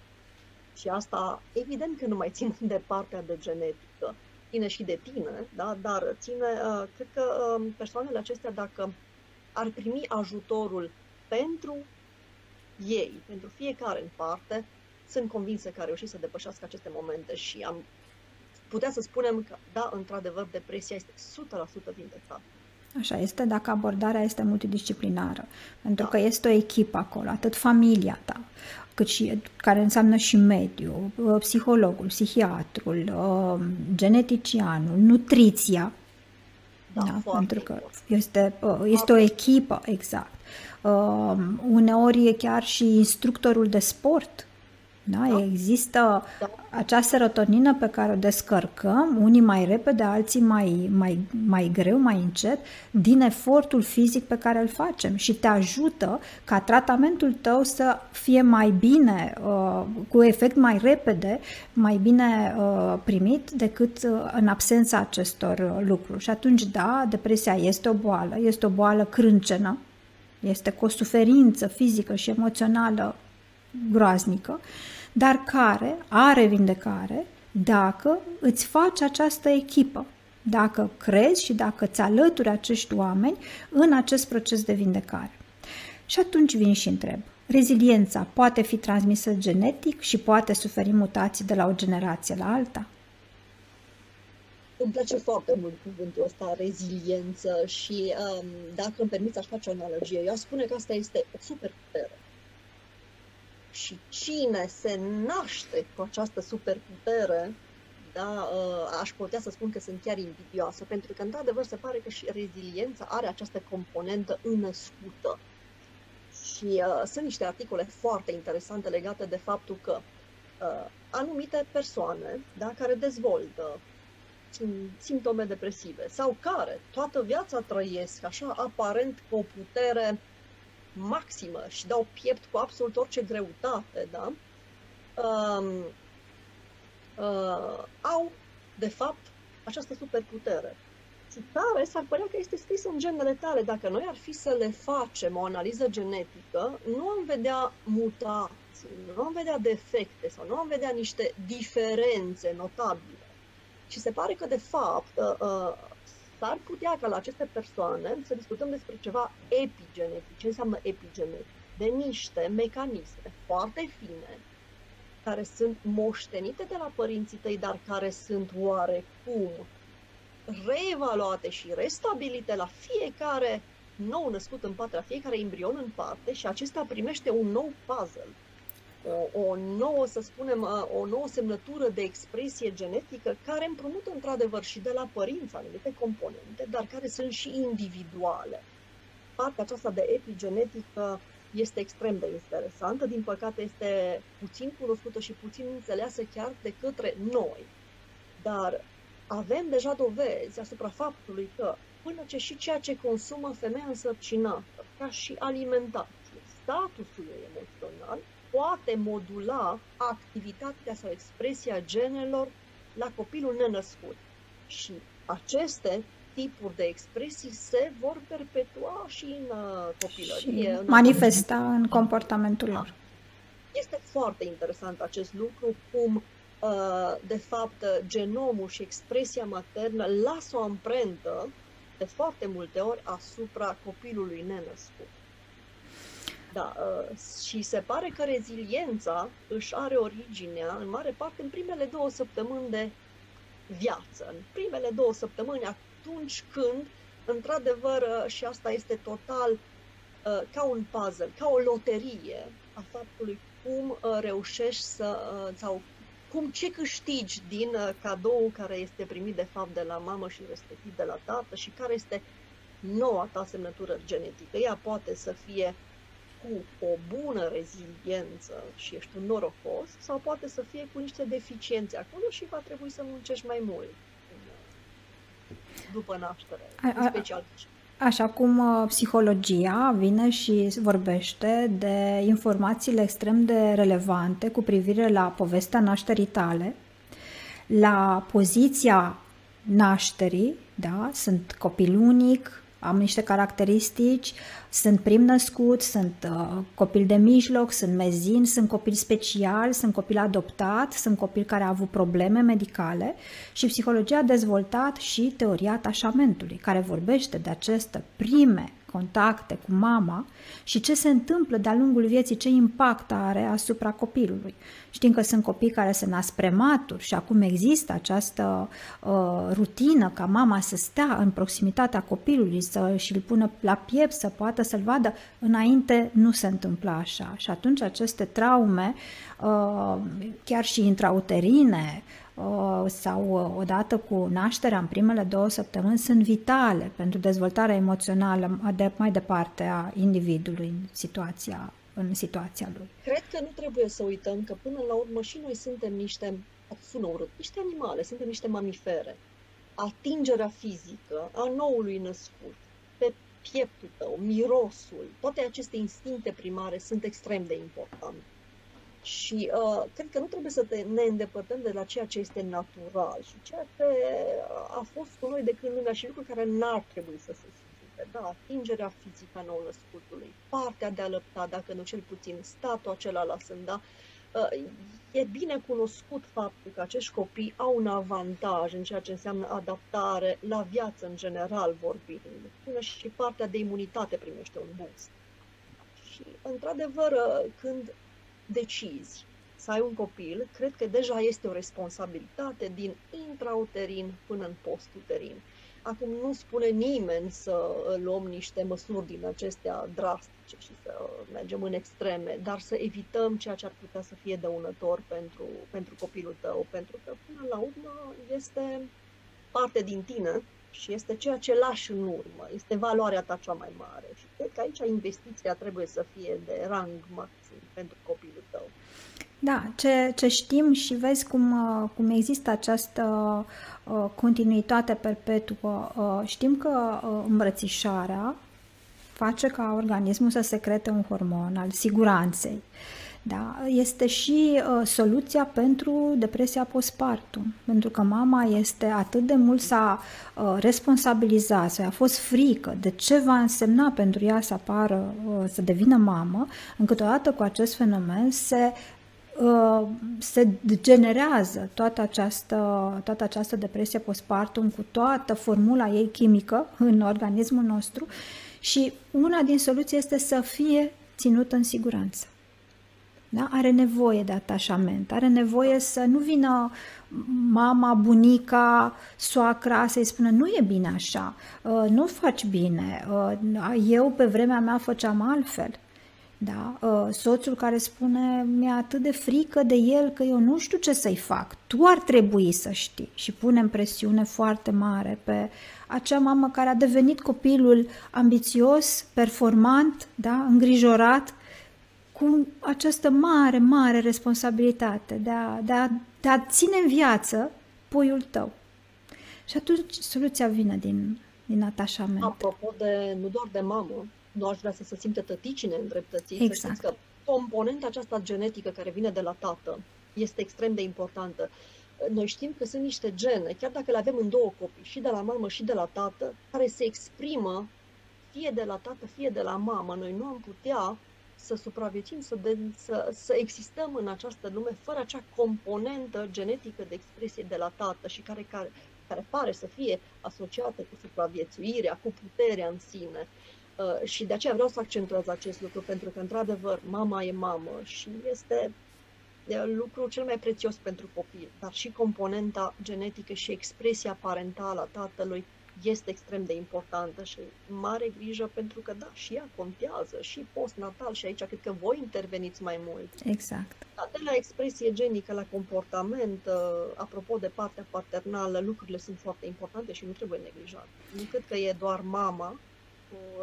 Și asta, evident că nu mai ține de partea de genetică, ține și de tine, da, dar ține, uh, cred că uh, persoanele acestea, dacă ar primi ajutorul pentru ei, pentru fiecare în parte, sunt convinsă că a reușit să depășească aceste momente și am putea să spunem că, da, într-adevăr, depresia este 100% vindecată. Așa este, dacă abordarea este multidisciplinară, pentru da. că este o echipă acolo, atât familia ta, cât și, care înseamnă și mediul, uh, psihologul, psihiatrul, uh, geneticianul, nutriția, Da, da, pentru că este, uh, este o echipă, exact. Uh, uneori e chiar și instructorul de sport da? da? Există da. acea serotonină pe care o descărcăm, unii mai repede, alții mai, mai, mai greu, mai încet, din efortul fizic pe care îl facem și te ajută ca tratamentul tău să fie mai bine, uh, cu efect mai repede, mai bine uh, primit decât uh, în absența acestor lucruri. Și atunci, da, depresia este o boală, este o boală crâncenă, este cu o suferință fizică și emoțională groaznică, dar care are vindecare dacă îți faci această echipă, dacă crezi și dacă îți alături acești oameni în acest proces de vindecare. Și atunci vin și întreb, reziliența poate fi transmisă genetic și poate suferi mutații de la o generație la alta? Îmi place foarte mult cuvântul ăsta, reziliență și um, dacă îmi permiți aș face o analogie. Eu aș spune că asta este o superputere și cine se naște cu această superputere, da, uh, aș putea să spun că sunt chiar invidioasă, pentru că, într-adevăr, se pare că și reziliența are această componentă înăscută. Și uh, sunt niște articole foarte interesante legate de faptul că uh, anumite persoane da, care dezvoltă simptome depresive sau care toată viața trăiesc așa aparent cu o putere maximă și dau piept cu absolut orice greutate, da? Um, uh, au, de fapt, această superputere. Și care s-ar părea că este scris în genele tale. Dacă noi ar fi să le facem o analiză genetică, nu am vedea mutații, nu am vedea defecte sau nu am vedea niște diferențe notabile. Și se pare că, de fapt, uh, uh s-ar putea ca la aceste persoane să discutăm despre ceva epigenetic. Ce înseamnă epigenetic? De niște mecanisme foarte fine care sunt moștenite de la părinții tăi, dar care sunt oarecum reevaluate și restabilite la fiecare nou născut în patria, fiecare embrion în parte și acesta primește un nou puzzle o, o nouă, să spunem, o nouă semnătură de expresie genetică care împrumută într-adevăr și de la părinți anumite componente, dar care sunt și individuale. Partea aceasta de epigenetică este extrem de interesantă, din păcate este puțin cunoscută și puțin înțeleasă chiar de către noi. Dar avem deja dovezi asupra faptului că până ce și ceea ce consumă femeia însărcinată, ca și alimentație, statusul ei emoțional, poate modula activitatea sau expresia genelor la copilul nenăscut. Și aceste tipuri de expresii se vor perpetua și în uh, copilărie. Și manifesta în comportamentul lor. Este foarte interesant acest lucru, cum uh, de fapt genomul și expresia maternă lasă o amprentă de foarte multe ori asupra copilului nenăscut. Da, uh, și se pare că reziliența își are originea, în mare parte, în primele două săptămâni de viață. În primele două săptămâni, atunci când, într-adevăr, uh, și asta este total uh, ca un puzzle, ca o loterie a faptului cum reușești să, sau cum ce câștigi din cadou care este primit de fapt de la mamă și respectiv de la tată și care este noua ta semnătură genetică. Ea poate să fie cu o bună reziliență și ești un norocos, sau poate să fie cu niște deficiențe acolo și va trebui să muncești mai mult după naștere, a, a, special. Așa cum uh, psihologia vine și vorbește de informațiile extrem de relevante cu privire la povestea nașterii tale, la poziția nașterii, da? sunt copil unic, am niște caracteristici, sunt prim născut, sunt uh, copil de mijloc, sunt mezin, sunt copil special, sunt copil adoptat, sunt copil care a avut probleme medicale și psihologia a dezvoltat și teoria atașamentului, care vorbește de aceste prime contacte cu mama și ce se întâmplă de-a lungul vieții, ce impact are asupra copilului. Știm că sunt copii care se nasc prematuri și acum există această uh, rutină ca mama să stea în proximitatea copilului, să și-l pună la piept, să poată să-l vadă. Înainte nu se întâmpla așa și atunci aceste traume, uh, chiar și intrauterine, sau odată cu nașterea în primele două săptămâni sunt vitale pentru dezvoltarea emoțională de mai departe a individului în situația, în situația lui. Cred că nu trebuie să uităm că până la urmă și noi suntem niște, sună urât, niște animale, suntem niște mamifere. Atingerea fizică a noului născut pe pieptul tău, mirosul, toate aceste instincte primare sunt extrem de importante. Și uh, cred că nu trebuie să te, ne îndepărtăm de la ceea ce este natural și ceea ce a fost cu noi de când lumea și lucruri care n-ar trebui să se schimbe. Da, atingerea fizică a nou născutului, partea de a lăpta, dacă nu cel puțin statul acela la sân, da? Uh, e bine cunoscut faptul că acești copii au un avantaj în ceea ce înseamnă adaptare la viață în general vorbind. Până și partea de imunitate primește un boost. Și, într-adevăr, uh, când decizi să ai un copil, cred că deja este o responsabilitate din intrauterin până în postuterin. Acum nu spune nimeni să luăm niște măsuri din acestea drastice și să mergem în extreme, dar să evităm ceea ce ar putea să fie dăunător pentru, pentru copilul tău, pentru că până la urmă este parte din tine și este ceea ce lași în urmă, este valoarea ta cea mai mare. Și cred că aici investiția trebuie să fie de rang maxim pentru copilul tău. Da, ce, ce știm și vezi cum, uh, cum există această uh, continuitate perpetuă. Uh, știm că uh, îmbrățișarea face ca organismul să secrete un hormon al siguranței. Da? Este și uh, soluția pentru depresia postpartum, pentru că mama este atât de mult s-a uh, responsabilizat, sau a fost frică de ce va însemna pentru ea să apară, uh, să devină mamă, încât odată cu acest fenomen se uh, se generează toată această, toată această depresie postpartum cu toată formula ei chimică în organismul nostru și una din soluții este să fie ținut în siguranță. Da? Are nevoie de atașament, are nevoie să nu vină mama, bunica, soacra să-i spună nu e bine așa, uh, nu faci bine, uh, eu pe vremea mea făceam altfel. Da? Uh, soțul care spune mi-e atât de frică de el că eu nu știu ce să-i fac, tu ar trebui să știi și punem presiune foarte mare pe acea mamă care a devenit copilul ambițios, performant, da? îngrijorat, cu această mare, mare responsabilitate de a, de a, de a ține în viață puiul tău. Și atunci soluția vine din, din atașament. Apropo de, nu doar de mamă, nu aș vrea să se simte tăticine îndreptățiți, exact. să că componenta aceasta genetică care vine de la tată este extrem de importantă. Noi știm că sunt niște gene, chiar dacă le avem în două copii, și de la mamă și de la tată, care se exprimă fie de la tată, fie de la mamă. Noi nu am putea să supraviețuim, să, de, să, să existăm în această lume fără acea componentă genetică de expresie de la tată și care, care, care pare să fie asociată cu supraviețuirea, cu puterea în sine. Uh, și de aceea vreau să accentuez acest lucru, pentru că, într-adevăr, mama e mamă și este lucrul cel mai prețios pentru copil, dar și componenta genetică și expresia parentală a tatălui este extrem de importantă și mare grijă pentru că, da, și ea contează, și postnatal și aici cred că voi interveniți mai mult. Exact. Da, de la expresie genică la comportament, uh, apropo de partea paternală, lucrurile sunt foarte importante și nu trebuie neglijate. Nu cred că e doar mama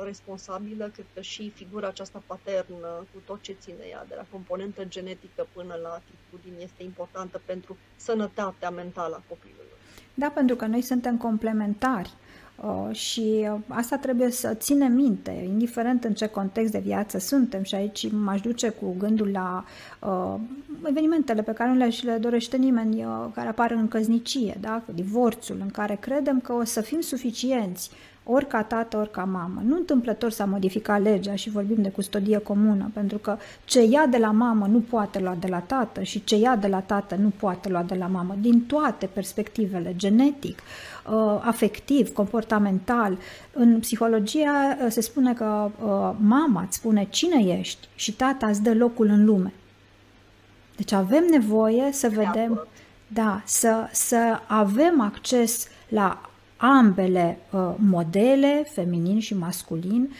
responsabilă, cred că și figura aceasta paternă, cu tot ce ține ea, de la componentă genetică până la atitudini, este importantă pentru sănătatea mentală a copilului. Da, pentru că noi suntem complementari. Uh, și asta trebuie să ținem minte, indiferent în ce context de viață suntem și aici m-aș duce cu gândul la uh, evenimentele pe care nu le, și le dorește nimeni uh, care apar în căznicie, da? divorțul, în care credem că o să fim suficienți ori ca tată, ori ca mamă. Nu întâmplător s-a modificat legea și vorbim de custodie comună, pentru că ce ia de la mamă nu poate lua de la tată și ce ia de la tată nu poate lua de la mamă, din toate perspectivele, genetic, uh, afectiv, comportamental. În psihologia uh, se spune că uh, mama îți spune cine ești și tata îți dă locul în lume. Deci avem nevoie să vedem, da, să, să avem acces la ambele uh, modele, feminin și masculin, uh,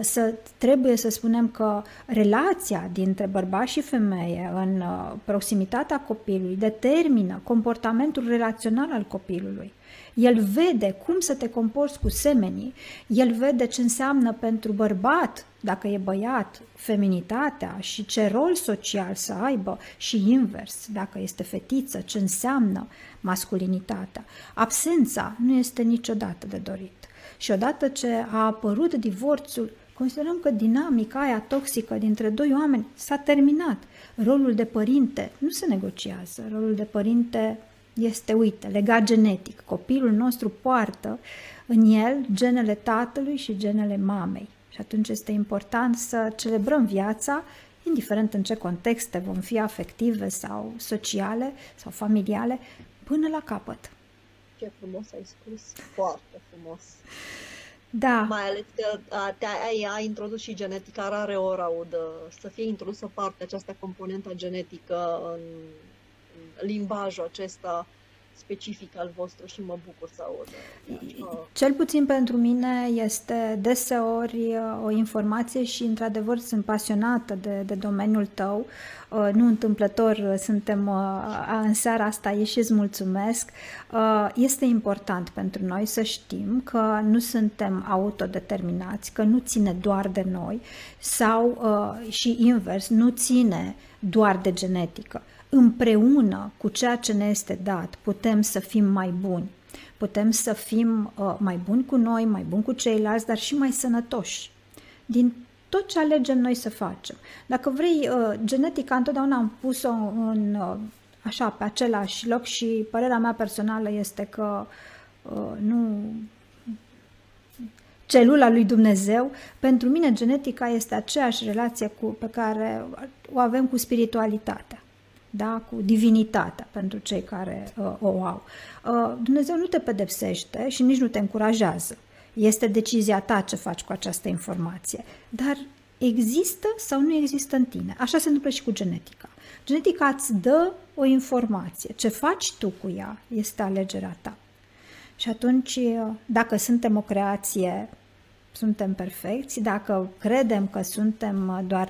să, trebuie să spunem că relația dintre bărbat și femeie în uh, proximitatea copilului determină comportamentul relațional al copilului. El vede cum să te comporți cu semenii, el vede ce înseamnă pentru bărbat, dacă e băiat, feminitatea și ce rol social să aibă și invers, dacă este fetiță, ce înseamnă masculinitatea. Absența nu este niciodată de dorit. Și odată ce a apărut divorțul, considerăm că dinamica aia toxică dintre doi oameni s-a terminat. Rolul de părinte nu se negociază, rolul de părinte este, uite, legat genetic. Copilul nostru poartă în el genele tatălui și genele mamei. Și atunci este important să celebrăm viața, indiferent în ce contexte vom fi afective sau sociale sau familiale, până la capăt. Ce frumos ai spus, foarte frumos. Da. Mai ales că te ai, ai introdus și genetica, rare ori aud să fie introdusă parte această componentă genetică în limbajul acesta specific al vostru și mă bucur să aud. Cel puțin pentru mine este deseori uh, o informație și într-adevăr sunt pasionată de, de domeniul tău. Uh, nu întâmplător uh, suntem în seara asta aici și îți mulțumesc. Este important pentru noi să știm că nu suntem autodeterminați, că nu ține doar de noi sau și invers, nu ține doar de genetică împreună cu ceea ce ne este dat, putem să fim mai buni. Putem să fim uh, mai buni cu noi, mai buni cu ceilalți, dar și mai sănătoși. Din tot ce alegem noi să facem. Dacă vrei, uh, genetica întotdeauna am pus-o în, uh, așa, pe același loc și părerea mea personală este că uh, nu celula lui Dumnezeu, pentru mine genetica este aceeași relație cu, pe care o avem cu spiritualitatea da? cu divinitatea pentru cei care uh, o au. Uh, Dumnezeu nu te pedepsește și nici nu te încurajează. Este decizia ta ce faci cu această informație. Dar există sau nu există în tine. Așa se întâmplă și cu genetica. Genetica îți dă o informație. Ce faci tu cu ea este alegerea ta. Și atunci, uh, dacă suntem o creație suntem perfecți, dacă credem că suntem doar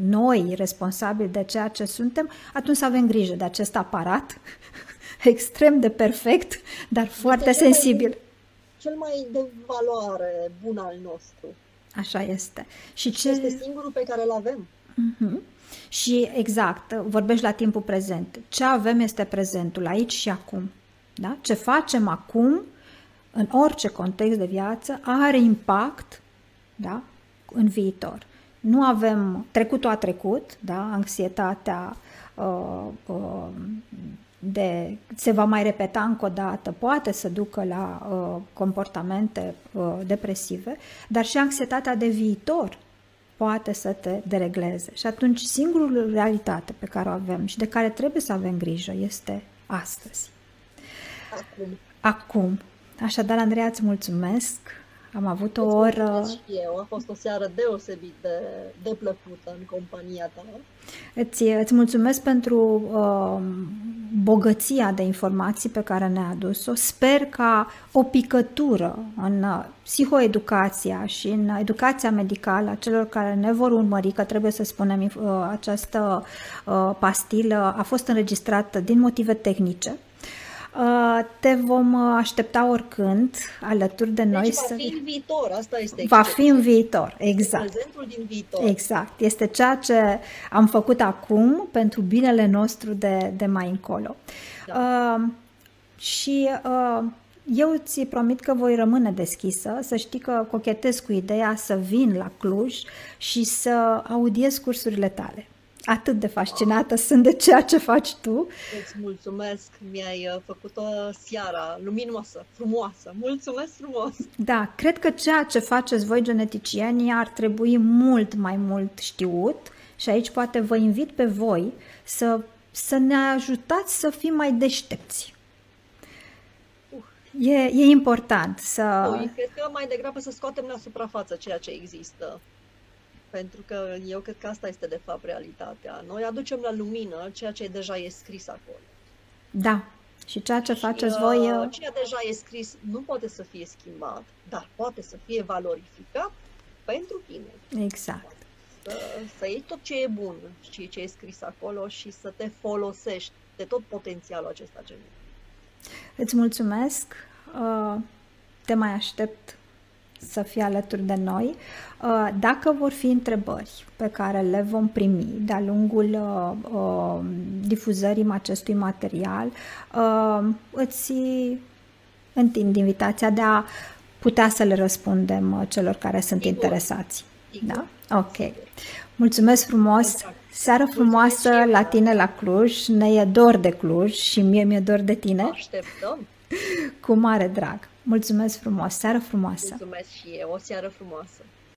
noi responsabili de ceea ce suntem, atunci să avem grijă de acest aparat *laughs* extrem de perfect, dar foarte este sensibil. Mai, cel mai de valoare bun al nostru. Așa este. Și ce... Este singurul pe care îl avem. Uh-huh. Și exact, vorbești la timpul prezent. Ce avem este prezentul, aici și acum. Da? Ce facem acum în orice context de viață, are impact da? în viitor. Nu avem, trecutul a trecut, da? anxietatea uh, uh, de, se va mai repeta încă o dată, poate să ducă la uh, comportamente uh, depresive, dar și anxietatea de viitor poate să te deregleze. Și atunci singurul realitate pe care o avem și de care trebuie să avem grijă este astăzi. Acum. Acum. Așadar, Andreea, îți mulțumesc. Am avut o oră... Și eu. A fost o seară deosebit de, de plăcută în compania ta. Îți, îți mulțumesc pentru uh, bogăția de informații pe care ne-a adus-o. Sper ca o picătură în uh, psihoeducația și în educația medicală a celor care ne vor urmări, că trebuie să spunem uh, această uh, pastilă a fost înregistrată din motive tehnice Uh, te vom uh, aștepta oricând alături de deci noi. va să... fi în viitor, asta este Va fi în viitor, exact. Prezentul din viitor. Exact. Este ceea ce am făcut acum pentru binele nostru de, de mai încolo. Da. Uh, și uh, eu ți promit că voi rămâne deschisă, să știi că cochetez cu ideea să vin la Cluj și să audiez cursurile tale atât de fascinată sunt de ceea ce faci tu. Îți mulțumesc, mi-ai uh, făcut o seara luminoasă, frumoasă. Mulțumesc frumos! Da, cred că ceea ce faceți voi geneticienii ar trebui mult mai mult știut și aici poate vă invit pe voi să, să ne ajutați să fim mai deștepți. Uh. E, e important să... Ui, cred că mai degrabă să scoatem la suprafață ceea ce există pentru că eu cred că asta este de fapt realitatea. Noi aducem la lumină ceea ce deja e scris acolo. Da, Și ceea ce faceți voi... Uh, ceea deja e scris nu poate să fie schimbat, dar poate să fie valorificat pentru tine. Exact. Să, să iei tot ce e bun și ce e scris acolo și să te folosești de tot potențialul acesta genetic. Îți mulțumesc. Uh, te mai aștept să fii alături de noi. Uh, dacă vor fi întrebări pe care le vom primi de-a lungul uh, difuzării acestui material, îți întind invitația de a putea să le răspundem celor care sunt Sigur. interesați. Sigur. Da? Ok. Mulțumesc frumos! Exact. Seară frumoasă la tine la Cluj, ne e dor de Cluj și mie mi-e dor de tine. Așteptăm! Cu mare drag! Mulțumesc frumos! Seară frumoasă! Mulțumesc și eu! O seară frumoasă!